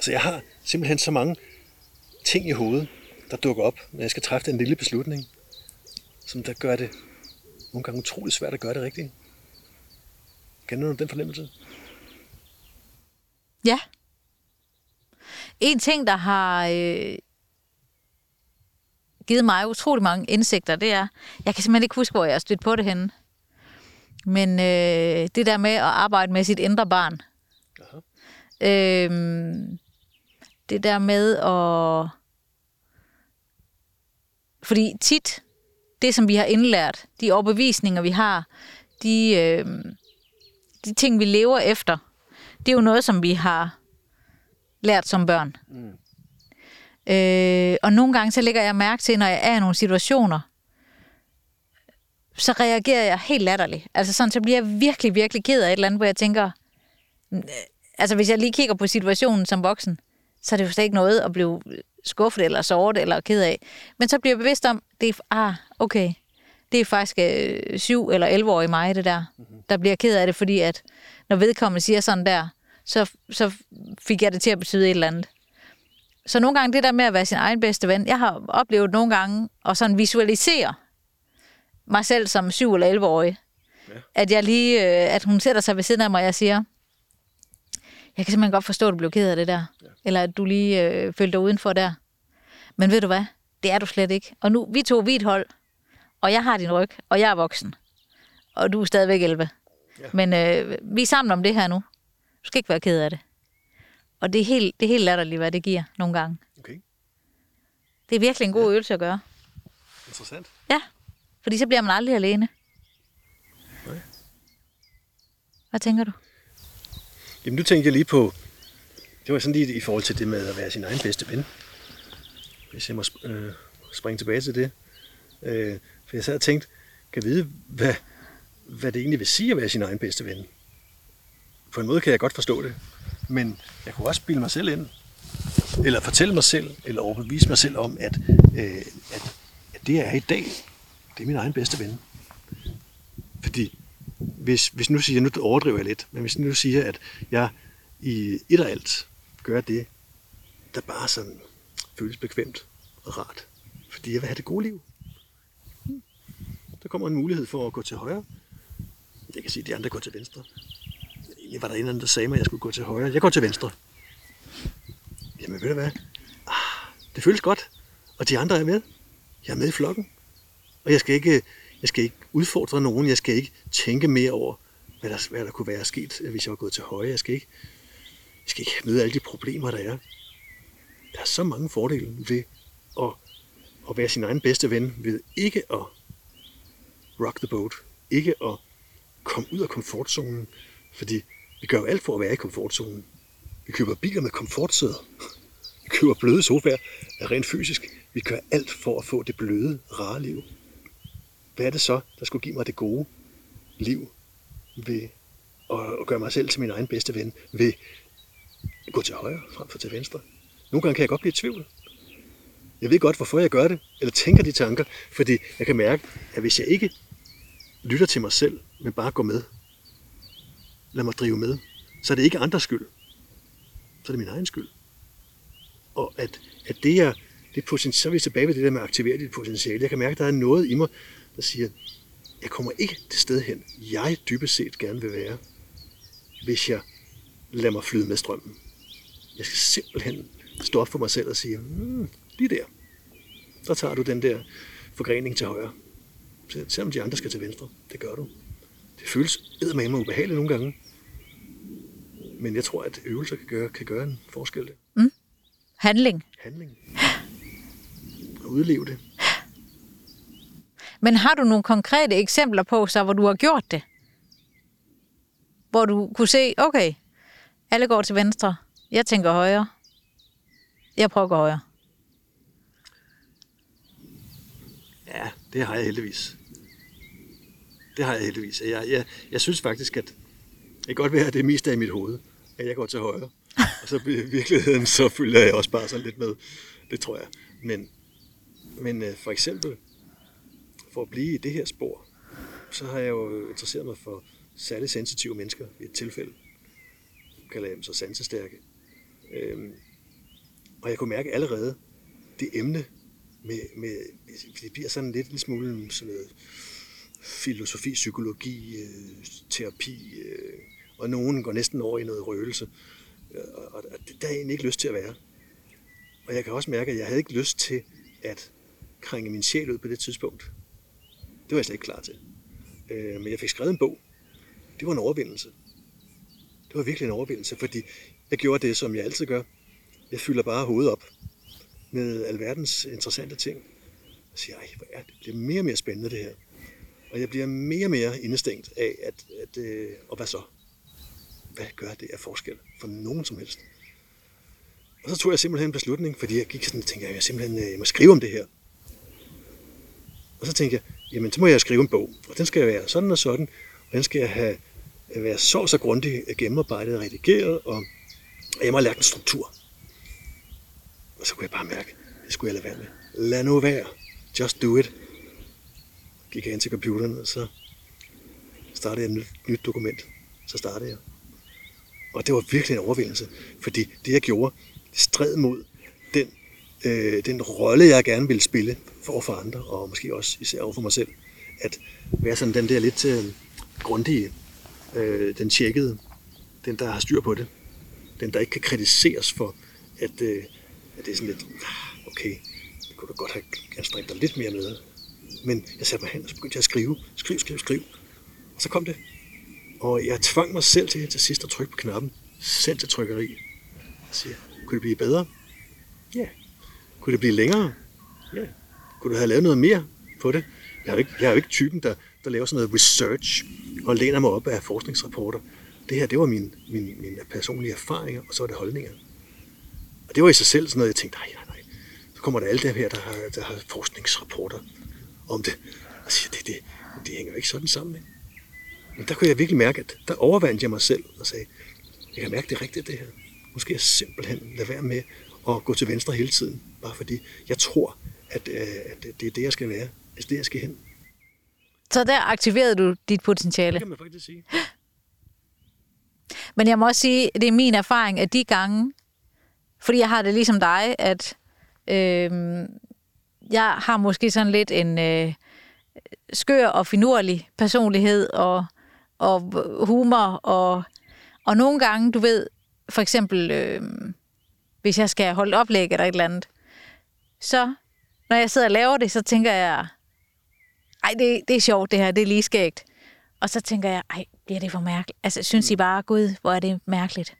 Så jeg har simpelthen så mange ting i hovedet, der dukker op, når jeg skal træffe en lille beslutning, som der gør det nogle gange utroligt svært at gøre det rigtigt. Kender du den fornemmelse? Ja. En ting, der har øh, givet mig utrolig mange indsigter, det er, jeg kan simpelthen ikke huske, hvor jeg har stødt på det henne. Men øh, det der med at arbejde med sit indre barn. Øh, det der med at... Fordi tit, det som vi har indlært, de overbevisninger vi har, de, øh, de ting, vi lever efter, det er jo noget, som vi har lært som børn. Mm. Øh, og nogle gange så lægger jeg mærke til, når jeg er i nogle situationer, så reagerer jeg helt latterligt. Altså sådan, så bliver jeg virkelig, virkelig ked af et eller andet, hvor jeg tænker, altså hvis jeg lige kigger på situationen som voksen, så er det jo slet ikke noget at blive skuffet eller såret eller ked af. Men så bliver jeg bevidst om, det er, ah, okay, det er faktisk øh, 7 eller 11 år i mig, det der, mm-hmm. der bliver ked af det, fordi at når vedkommende siger sådan der, så, så fik jeg det til at betyde et eller andet. Så nogle gange det der med at være sin egen bedste ven, jeg har oplevet nogle gange at sådan visualisere mig selv som 7 eller 11-årig. Ja. At jeg lige, øh, at hun sætter sig ved siden af mig, og jeg siger, jeg kan simpelthen godt forstå, at du blev ked af det der. Ja. Eller at du lige øh, følte dig udenfor der. Men ved du hvad? Det er du slet ikke. Og nu, vi to vi et hold, og jeg har din ryg, og jeg er voksen. Og du er stadigvæk 11. Ja. Men øh, vi er sammen om det her nu. Du skal ikke være ked af det. Og det er helt, det er helt latterligt, hvad det giver nogle gange. Okay. Det er virkelig en god ja. øvelse at gøre. Interessant. Ja, fordi så bliver man aldrig alene. Nej. Hvad tænker du? Jamen, nu tænker jeg lige på, det var sådan lige i forhold til det med at være sin egen bedste ven. Hvis jeg må øh, springe tilbage til det. Øh, for jeg sad og tænkte, kan vide, hvad, hvad det egentlig vil sige at være sin egen bedste ven. På en måde kan jeg godt forstå det, men jeg kunne også bilde mig selv ind, eller fortælle mig selv, eller overbevise mig selv om, at, øh, at, at det jeg er i dag, det er min egen bedste ven. Fordi hvis, hvis nu siger, nu overdriver jeg lidt, men hvis nu siger, at jeg i et og alt gør det, der bare sådan føles bekvemt og rart, fordi jeg vil have det gode liv. Der kommer en mulighed for at gå til højre. Jeg kan sige, at de andre går til venstre. Egentlig var der en eller anden, der sagde mig, at jeg skulle gå til højre. Jeg går til venstre. Jamen ved du hvad? Ah, det føles godt. Og de andre er med. Jeg er med i flokken. Og jeg skal ikke, jeg skal ikke udfordre nogen. Jeg skal ikke tænke mere over, hvad der, hvad der kunne være sket, hvis jeg var gået til højre. Jeg skal ikke, jeg skal ikke møde alle de problemer, der er. Der er så mange fordele ved at, at være sin egen bedste ven, ved ikke at rock the boat, ikke at komme ud af komfortzonen, fordi vi gør jo alt for at være i komfortzonen. Vi køber biler med komfortsæder. Vi køber bløde sofaer rent fysisk. Vi gør alt for at få det bløde, rare liv. Hvad er det så, der skulle give mig det gode liv ved at gøre mig selv til min egen bedste ven, ved at gå til højre frem for til venstre? Nogle gange kan jeg godt blive i tvivl. Jeg ved godt, hvorfor jeg gør det, eller tænker de tanker, fordi jeg kan mærke, at hvis jeg ikke lytter til mig selv, men bare går med, lad mig drive med, så er det ikke andres skyld. Så er det min egen skyld. Og at, at det er, det potentiale, så er vi tilbage ved det der med at aktivere dit potentiale. Jeg kan mærke, at der er noget i mig, der siger, jeg kommer ikke det sted hen, jeg dybest set gerne vil være, hvis jeg lader mig flyde med strømmen. Jeg skal simpelthen stå op for mig selv og sige, hmm, lige der, der tager du den der forgrening til højre. Selvom de andre skal til venstre, det gør du. Det føles eddermame ubehageligt nogle gange. Men jeg tror, at øvelser kan gøre, kan gøre en forskel. Mm. Handling. Handling. Og udleve det. Men har du nogle konkrete eksempler på, så hvor du har gjort det? Hvor du kunne se, okay, alle går til venstre, jeg tænker højre, jeg prøver at gå højre. Ja, det har jeg heldigvis. Det har jeg heldigvis. Jeg, jeg, jeg synes faktisk, at det kan godt være, at det mest er i mit hoved, at jeg går til højre. Og så i virkeligheden, så følger jeg også bare sådan lidt med. Det tror jeg. Men, men øh, for eksempel, for at blive i det her spor, så har jeg jo interesseret mig for særligt sensitive mennesker i et tilfælde. Jeg kalder jeg dem så sansestærke. Øhm, og jeg kunne mærke allerede, det emne, med, med, det bliver sådan lidt en smule sådan noget filosofi, psykologi, øh, terapi, øh, og nogen går næsten over i noget røgelse. Og, og, og det der er jeg egentlig ikke lyst til at være. Og jeg kan også mærke, at jeg havde ikke lyst til at krænge min sjæl ud på det tidspunkt. Det var jeg slet ikke klar til. Øh, men jeg fik skrevet en bog. Det var en overvindelse. Det var virkelig en overvindelse, fordi jeg gjorde det, som jeg altid gør. Jeg fylder bare hovedet op med alverdens interessante ting. Og siger, ej, hvor er det? det er mere og mere spændende det her. Og jeg bliver mere og mere indestængt af, at, at øh, og hvad så? Hvad gør det af forskel for nogen som helst? Og så tog jeg simpelthen en beslutning, fordi jeg gik sådan og tænkte, at jeg simpelthen øh, jeg må skrive om det her. Og så tænkte jeg, jamen så må jeg skrive en bog, og den skal være sådan og sådan, og den skal jeg have øh, være så så grundigt øh, gennemarbejdet og redigeret, og jeg må have lagt en struktur. Og så kunne jeg bare mærke, det skulle jeg lade være med. Lad nu være. Just do it. Gik jeg ind til computeren, og så startede jeg et nyt, nyt dokument. Så startede jeg. Og det var virkelig en overvindelse, fordi det, jeg gjorde, det stred mod den, øh, den rolle, jeg gerne ville spille for for andre, og måske også især over for mig selv. At være sådan den der lidt øh, grundige, øh, den tjekkede, den der har styr på det, den der ikke kan kritiseres for, at, øh, at det er sådan lidt, ah, okay, det kunne du godt have anstrengt dig lidt mere med. Men jeg satte mig hen, og så begyndte jeg at skrive, skriv, skriv, skriv. Og så kom det. Og jeg tvang mig selv til til sidst at trykke på knappen. Send til trykkeri. Og siger, kunne det blive bedre? Ja. Kunne det blive længere? Ja. Kunne du have lavet noget mere på det? Jeg er jo ikke, jeg er jo ikke typen, der, der laver sådan noget research og læner mig op af forskningsrapporter. Det her, det var min, min, mine personlige erfaringer, og så var det holdninger. Og det var i sig selv sådan noget, jeg tænkte, nej, nej, nej. Så kommer der alle dem her, der har, der har forskningsrapporter om det. Og siger, det, det, det hænger jo ikke sådan sammen. Ikke? Men der kunne jeg virkelig mærke, at der overvandt jeg mig selv og sagde, jeg kan mærke, det er rigtigt det her. Nu skal jeg simpelthen lade være med at gå til venstre hele tiden, bare fordi jeg tror, at, øh, at det er det, jeg skal være. Altså det, jeg skal hen. Så der aktiverede du dit potentiale. Det kan man faktisk sige. Men jeg må også sige, det er min erfaring, at de gange, fordi jeg har det ligesom dig, at øh, jeg har måske sådan lidt en øh, skør og finurlig personlighed og, og humor, og, og nogle gange, du ved, for eksempel, øh, hvis jeg skal holde oplæg eller et eller andet, så når jeg sidder og laver det, så tænker jeg, ej, det, det er sjovt det her, det er lige skægt. Og så tænker jeg, ej, bliver det for mærkeligt? Altså, synes I bare, gud, hvor er det mærkeligt?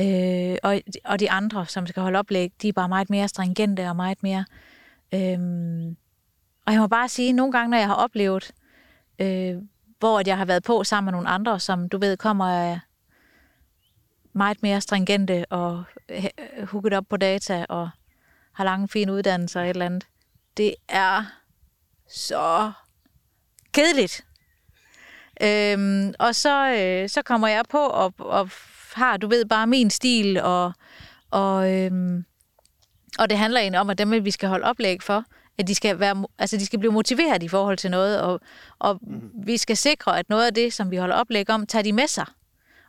Øh, og, og de andre, som skal holde oplæg, de er bare meget mere stringente og meget mere... Øhm, og jeg må bare sige, nogle gange, når jeg har oplevet, øh, hvor at jeg har været på sammen med nogle andre, som du ved, kommer af meget mere stringente og øh, hooket op på data og har lange, fine uddannelser og et eller andet. Det er så kedeligt. Øhm, og så, øh, så kommer jeg på og, og har, du ved, bare min stil, og, og, øhm, og det handler egentlig om, at dem, vi skal holde oplæg for, at de skal, være, altså de skal blive motiveret i forhold til noget, og, og mm. vi skal sikre, at noget af det, som vi holder oplæg om, tager de med sig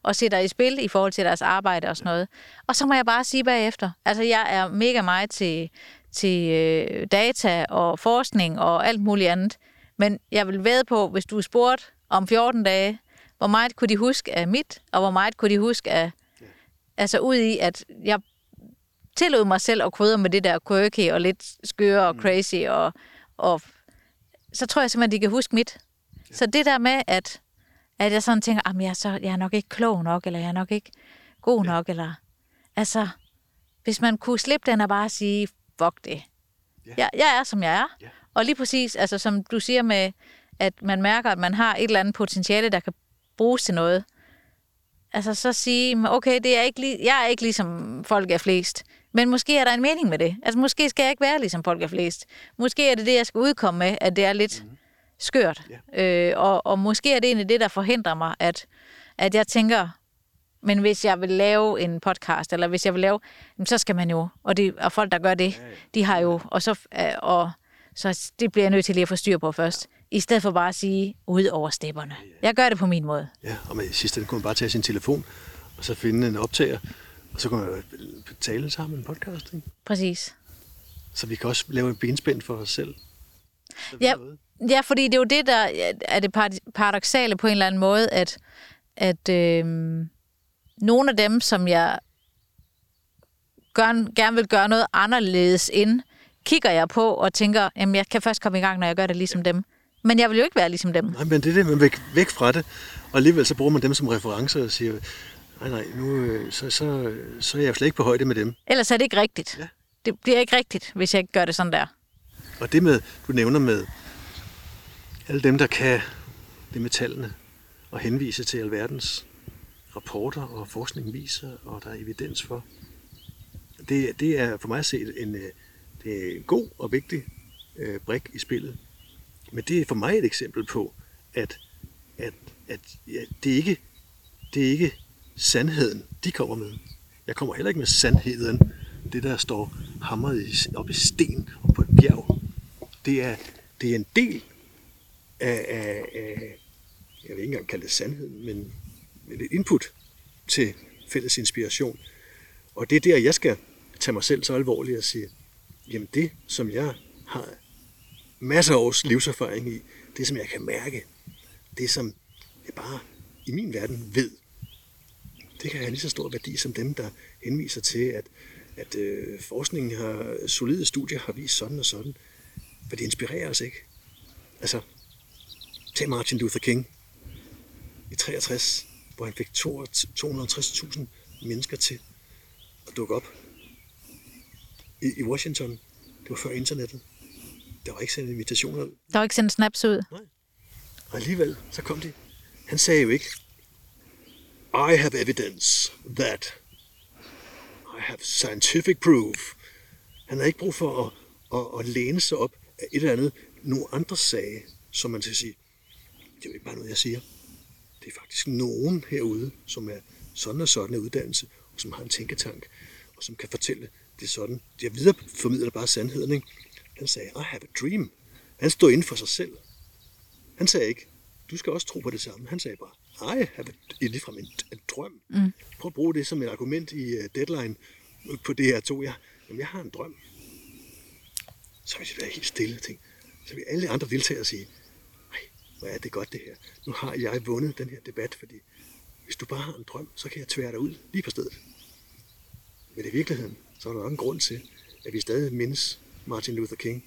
og sætter i spil i forhold til deres arbejde og sådan noget. Og så må jeg bare sige bagefter, altså jeg er mega meget til, til øh, data og forskning og alt muligt andet, men jeg vil ved på, hvis du er spurgt om 14 dage, hvor meget kunne de huske af mit, og hvor meget kunne de huske af, altså ud i, at jeg tillod mig selv at krydre med det der quirky og lidt skøre og crazy, og, og så tror jeg simpelthen, de kan huske mit. Så det der med, at, at jeg sådan tænker, at jeg, er så, jeg er nok ikke klog nok, eller jeg er nok ikke god nok, ja. eller altså, hvis man kunne slippe den og bare sige, fuck det. Ja. Jeg, jeg er, som jeg er. Ja. Og lige præcis, altså som du siger med, at man mærker, at man har et eller andet potentiale, der kan bruges til noget. Altså så sige, okay, det er ikke lige, jeg er ikke ligesom folk er flest, men måske er der en mening med det. Altså måske skal jeg ikke være ligesom folk er flest. Måske er det det, jeg skal udkomme med, at det er lidt mm. skørt. Yeah. Øh, og, og måske er det egentlig det, der forhindrer mig, at, at jeg tænker, men hvis jeg vil lave en podcast, eller hvis jeg vil lave, så skal man jo, og, det, og folk, der gør det, de har jo, og så, og, så det bliver jeg nødt til lige at få styr på først i stedet for bare at sige ud over stepperne. Jeg gør det på min måde. Ja, og med sidste kunne man bare tage sin telefon, og så finde en optager, og så kunne man tale sammen en podcast. Ikke? Præcis. Så vi kan også lave et benspænd for os selv. Ja, ja, fordi det er jo det, der er det paradoxale på en eller anden måde, at, at øh, nogle af dem, som jeg gør, gerne vil gøre noget anderledes ind, kigger jeg på og tænker, jamen jeg kan først komme i gang, når jeg gør det ligesom ja. dem. Men jeg vil jo ikke være ligesom dem. Nej, men det er det, man væk, væk fra det. Og alligevel så bruger man dem som referencer og siger, nej, nej, nu, øh, så, så, så er jeg slet ikke på højde med dem. Ellers er det ikke rigtigt. Ja. Det bliver ikke rigtigt, hvis jeg ikke gør det sådan der. Og det med, du nævner med alle dem, der kan det med tallene og henvise til alverdens rapporter og forskning viser, og der er evidens for. Det, det er for mig at se en, øh, det er en god og vigtig øh, brik i spillet. Men det er for mig et eksempel på, at, at, at ja, det, er ikke, det er ikke sandheden, de kommer med. Jeg kommer heller ikke med sandheden, det der står hamret op i sten og på et bjerg. Det er, det er en del af, af, af, jeg vil ikke engang kalde det sandheden, men et input til fælles inspiration. Og det er der, jeg skal tage mig selv så alvorligt og sige, jamen det, som jeg har masser af års livserfaring i, det som jeg kan mærke, det som jeg bare i min verden ved, det kan have lige så stor værdi som dem, der henviser til, at, at øh, forskningen har, solide studier har vist sådan og sådan. For det inspirerer os ikke. Altså, tag Martin Luther King i 63, hvor han fik 250.000 mennesker til at dukke op i, i Washington. Det var før internettet. Der var ikke sendt invitationer ud. Der var ikke sendt snaps ud? Nej. Og alligevel, så kom de. Han sagde jo ikke, i have evidence that I have scientific proof. Han havde ikke brug for at, at, at læne sig op af et eller andet, nogle andre sagde, som man skal sige, det er jo ikke bare noget, jeg siger. Det er faktisk nogen herude, som er sådan og sådan en uddannelse, og som har en tænketank, og som kan fortælle det sådan. Jeg videreformidler bare sandheden. Ikke? Han sagde, I have a dream. Han stod inden for sig selv. Han sagde ikke, du skal også tro på det samme. Han sagde bare, i have a, ligefrem en, en drøm. Mm. Prøv at bruge det som et argument i uh, deadline på det her to. Jeg, jamen, jeg har en drøm. Så vil jeg være helt stille og tænke, så vil alle andre deltagere sige, nej, hvor er det godt det her. Nu har jeg vundet den her debat, fordi hvis du bare har en drøm, så kan jeg tvære dig ud lige på stedet. Men i virkeligheden, så er der nok en grund til, at vi stadig mindes Martin Luther King.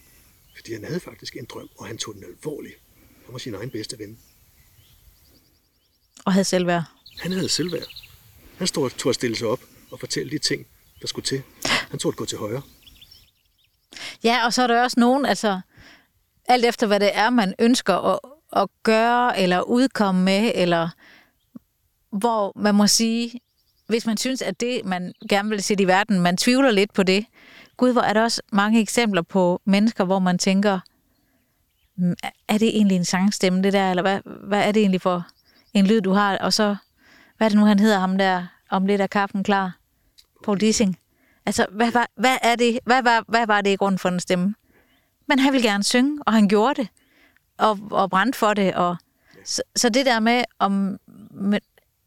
Fordi han havde faktisk en drøm, og han tog den alvorligt. Han var sin egen bedste ven. Og havde selvværd. Han havde selvværd. Han stod tog at stille sig op og fortælle de ting, der skulle til. Han tog at gå til højre. Ja, og så er der også nogen, altså alt efter hvad det er, man ønsker at, at gøre eller udkomme med, eller hvor man må sige, hvis man synes, at det, man gerne vil sætte i verden, man tvivler lidt på det. Gud, hvor er der også mange eksempler på mennesker, hvor man tænker, mm, er det egentlig en sangstemme, det der, eller hvad, hvad er det egentlig for en lyd, du har? Og så, hvad er det nu, han hedder ham der, om lidt er kaffen klar? Paul Dissing. Altså, hvad, var, hvad, er det, hvad, var, hvad var det i grunden for en stemme? Men han ville gerne synge, og han gjorde det, og, og brændte for det. Og, så, så det der med, om, med,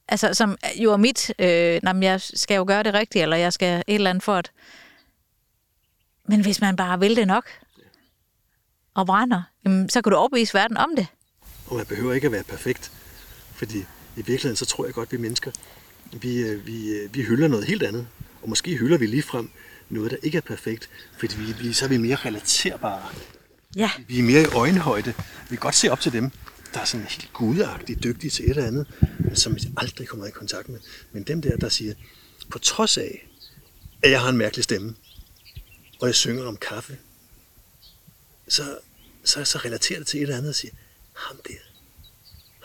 altså, som jo er mit, øh, jamen, jeg skal jo gøre det rigtigt, eller jeg skal et eller andet for at... Men hvis man bare vil det nok, og brænder, jamen, så kan du overbevise verden om det. Og man behøver ikke at være perfekt, fordi i virkeligheden, så tror jeg godt, vi mennesker, vi, øh, vi, øh, vi hylder noget helt andet. Og måske hylder vi lige frem noget, der ikke er perfekt, fordi vi, vi, så er vi mere relaterbare. Ja. Vi er mere i øjenhøjde. Vi kan godt se op til dem, der er sådan helt gudagtigt dygtige til et eller andet, som vi aldrig kommer i kontakt med. Men dem der, der siger, på trods af, at jeg har en mærkelig stemme, og jeg synger om kaffe, så, så, så relaterer det til et eller andet og siger, ham der,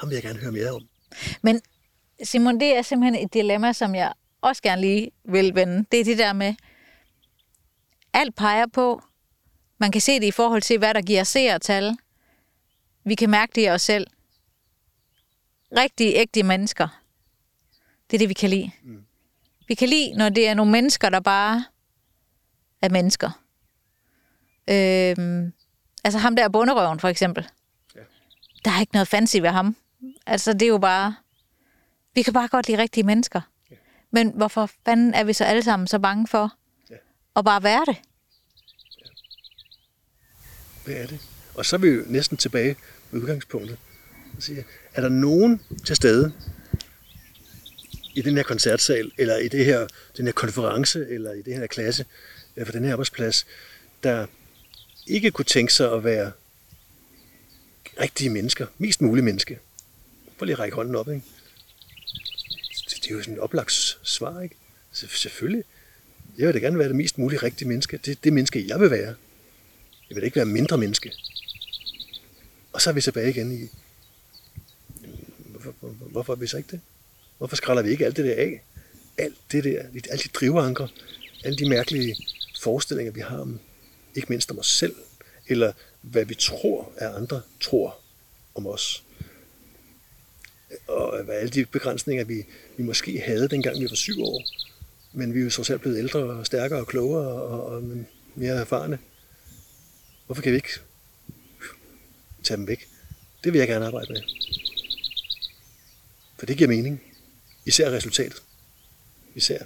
ham vil jeg gerne høre mere om. Men Simon, det er simpelthen et dilemma, som jeg også gerne lige vil vende. Det er det der med, alt peger på, man kan se det i forhold til, hvad der giver seertal. Vi kan mærke det i os selv. Rigtige, ægte mennesker. Det er det, vi kan lide. Mm. Vi kan lide, når det er nogle mennesker, der bare er mennesker. Øhm, altså ham der bunderøven, for eksempel. Ja. Der er ikke noget fancy ved ham. Altså, det er jo bare... Vi kan bare godt lide rigtige mennesker. Ja. Men hvorfor fanden er vi så alle sammen så bange for ja. at bare være det? Ja. Hvad er det? Og så er vi jo næsten tilbage med udgangspunktet. Siger, er der nogen til stede i den her koncertsal, eller i det her, den her konference, eller i det her klasse, eller for den her arbejdsplads, der ikke kunne tænke sig at være rigtige mennesker, mest mulige mennesker. Prøv lige at række hånden op, ikke? Det er jo sådan et oplagt svar, ikke? Så Selvfølgelig. Jeg vil da gerne være det mest mulige rigtige menneske. Det er det menneske, jeg vil være. Jeg vil da ikke være mindre menneske. Og så er vi tilbage igen i, hvorfor, hvorfor er vi så ikke det? Hvorfor skræller vi ikke alt det der af? Alt det der, alle de drivanker, alle de mærkelige forestillinger, vi har om, ikke mindst om os selv, eller hvad vi tror, at andre tror om os. Og hvad alle de begrænsninger, vi, vi måske havde, dengang vi var syv år, men vi er jo så selv blevet ældre og stærkere og klogere og, og mere erfarne. Hvorfor kan vi ikke tage dem væk? Det vil jeg gerne arbejde med. For det giver mening. Især resultatet. vi ser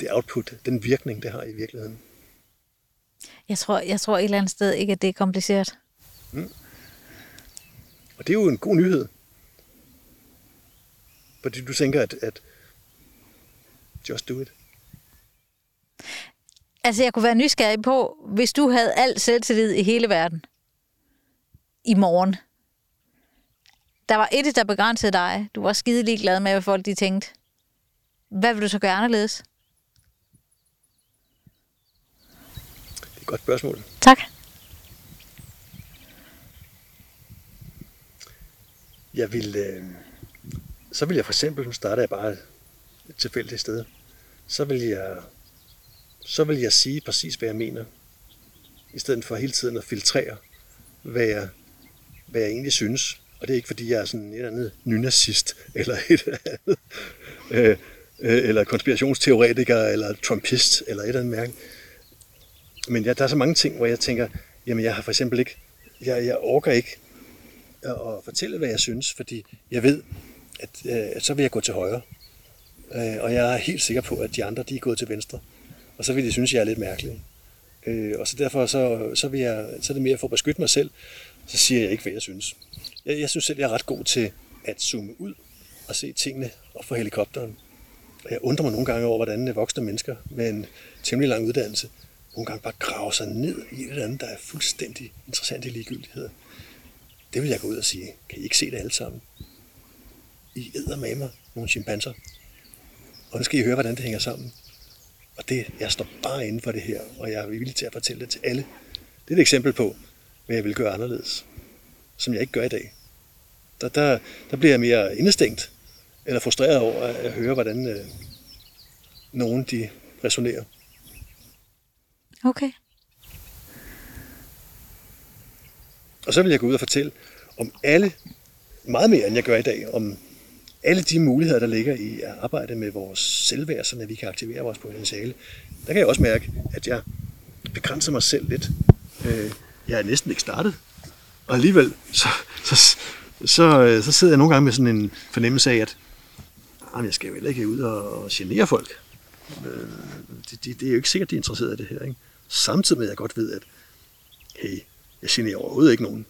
det output, den virkning, det har i virkeligheden. Jeg tror, jeg tror et eller andet sted ikke, at det er kompliceret. Og det er jo en god nyhed. Fordi du tænker, at, at just do it. Altså, jeg kunne være nysgerrig på, hvis du havde alt selvtillid i hele verden i morgen. Der var et, der begrænsede dig. Du var skide ligeglad med, hvad folk de tænkte. Hvad vil du så gøre anderledes? Det er et godt spørgsmål. Tak. Jeg vil, øh, så vil jeg for eksempel, nu starter jeg bare et tilfældigt sted, så vil jeg, så vil jeg sige præcis, hvad jeg mener, i stedet for hele tiden at filtrere, hvad jeg, hvad jeg egentlig synes. Og det er ikke, fordi jeg er sådan et eller andet nynazist, eller et eller andet, øh, øh eller konspirationsteoretiker, eller trumpist, eller et eller andet mærke. Men ja, der er så mange ting, hvor jeg tænker, jamen jeg har for eksempel ikke, jeg, jeg orker ikke at, at fortælle, hvad jeg synes, fordi jeg ved, at, øh, at så vil jeg gå til højre. Øh, og jeg er helt sikker på, at de andre de er gået til venstre. Og så vil de synes, at jeg er lidt mærkelig. Øh, og så derfor så, så, vil jeg, så er det mere for at beskytte mig selv, så siger jeg ikke, hvad jeg synes. Jeg, jeg synes selv, jeg er ret god til at zoome ud og se tingene op fra helikopteren. Og jeg undrer mig nogle gange over, hvordan øh, voksne mennesker med en temmelig lang uddannelse nogle gange bare graver sig ned i et eller andet, der er fuldstændig interessant i ligegyldighed. Det vil jeg gå ud og sige. Kan I ikke se det alle sammen? I æder med mig nogle chimpanser. Og nu skal I høre, hvordan det hænger sammen. Og det, jeg står bare inden for det her, og jeg er villig til at fortælle det til alle. Det er et eksempel på, hvad jeg vil gøre anderledes, som jeg ikke gør i dag. Der, der, der bliver jeg mere indestængt, eller frustreret over at høre, hvordan øh, nogen de resonerer. Okay. Og så vil jeg gå ud og fortælle om alle, meget mere end jeg gør i dag, om alle de muligheder, der ligger i at arbejde med vores selvværd, så vi kan aktivere vores potentiale. Der kan jeg også mærke, at jeg begrænser mig selv lidt. Øh, jeg er næsten ikke startet. Og alligevel, så, så, så, så sidder jeg nogle gange med sådan en fornemmelse af, at jeg skal jo heller ikke ud og genere folk. Øh, det, det, det er jo ikke sikkert, de er interesseret i det her. Ikke? Samtidig med, at jeg godt ved, at hey, jeg generer overhovedet ikke nogen.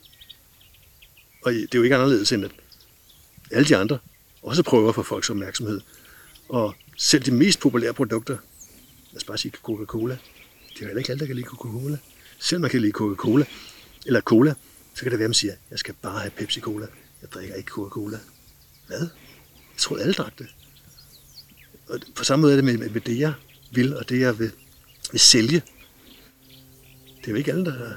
Og det er jo ikke anderledes end, at alle de andre også prøver at få folks opmærksomhed. Og selv de mest populære produkter, lad os bare sige Coca-Cola, det er heller ikke alle, der kan lide Coca-Cola. Selv man kan lide Coca-Cola, eller cola, så kan det være, at man siger, jeg skal bare have Pepsi-Cola. Jeg drikker ikke Coca-Cola. Hvad? Jeg tror, alle drak det. Og på samme måde er det med, med det, jeg vil, og det, jeg vil, vil sælge. Det er jo ikke alle, der,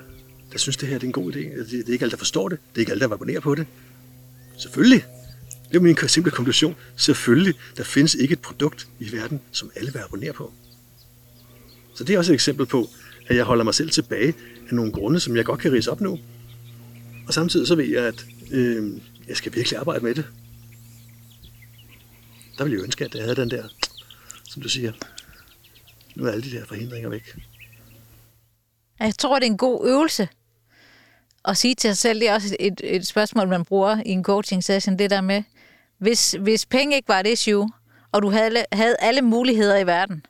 der synes, det her er en god idé. Det, det er ikke alle, der forstår det. Det er ikke alle, der abonnerer på det. Selvfølgelig. Det er min simple konklusion. Selvfølgelig, der findes ikke et produkt i verden, som alle vil abonnere på. Så det er også et eksempel på, at jeg holder mig selv tilbage af nogle grunde, som jeg godt kan rise op nu. Og samtidig så ved jeg, at øh, jeg skal virkelig arbejde med det. Der ville jeg ønske, at jeg havde den der, som du siger, nu er alle de der forhindringer væk. Jeg tror, det er en god øvelse at sige til sig selv. Det er også et, et spørgsmål, man bruger i en coaching session, det der med, hvis, hvis penge ikke var et issue, og du havde, havde alle muligheder i verden,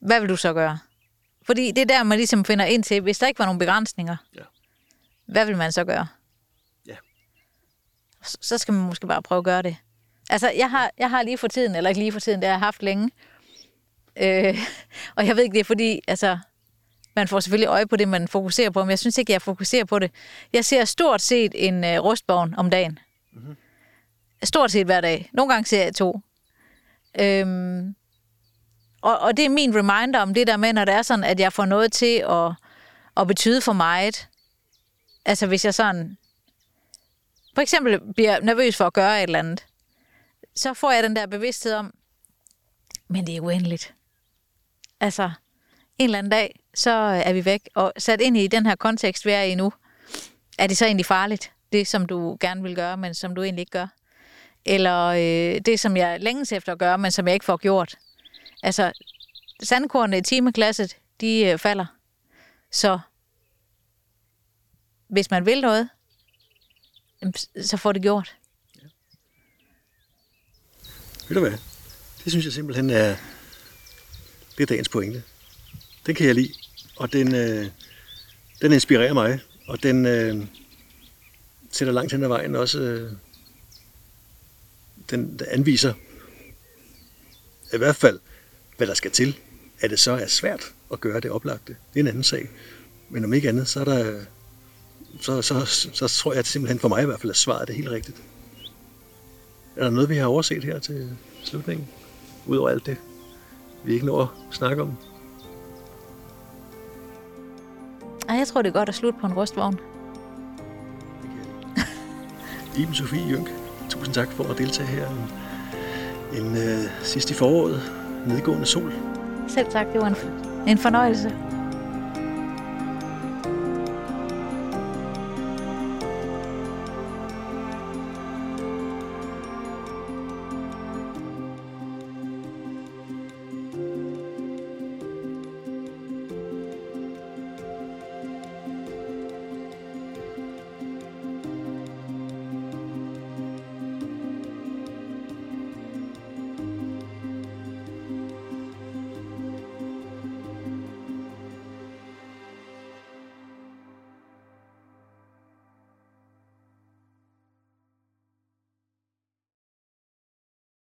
hvad vil du så gøre? Fordi det er der, man ligesom finder ind til, hvis der ikke var nogen begrænsninger, Ja. hvad vil man så gøre? Ja. Så- Så skal man måske bare prøve at gøre det. Altså, jeg har, jeg har lige for tiden, eller ikke lige for tiden, det har jeg haft længe. Øh, og jeg ved ikke, det er fordi, altså, man får selvfølgelig øje på det, man fokuserer på, men jeg synes ikke, jeg fokuserer på det. Jeg ser stort set en øh, rustbogn om dagen. Stort set hver dag. Nogle gange ser jeg to. Øhm, og, og det er min reminder om det der med, når det er sådan, at jeg får noget til at, at betyde for meget. Altså hvis jeg sådan, for eksempel bliver nervøs for at gøre et eller andet, så får jeg den der bevidsthed om, men det er uendeligt. Altså, en eller anden dag, så er vi væk. Og sat ind i den her kontekst, vi er i nu, er det så egentlig farligt, det som du gerne vil gøre, men som du egentlig ikke gør? Eller øh, det, som jeg længes efter at gøre, men som jeg ikke får gjort? Altså, sandkornene i timeglasset, de øh, falder. Så hvis man vil noget, så får det gjort. Ja. Ved du hvad? Det synes jeg simpelthen er, det er dagens pointe. Den kan jeg lide, og den, øh, den inspirerer mig, og den øh, sætter langt hen ad vejen også, øh, den anviser i hvert fald, hvad der skal til. At det så er svært at gøre det oplagte, det er en anden sag. Men om ikke andet, så er der, så, så, så, så tror jeg at simpelthen for mig i hvert fald, at svaret er helt rigtigt. Er der noget, vi har overset her til slutningen? Udover alt det, vi ikke når at snakke om. Ej, jeg tror, det er godt at slutte på en rustvogn. Iben Sofie Jynk, tusind tak for at deltage her en, en uh, sidst i foråret, nedgående sol. Selv tak, det var en, en fornøjelse.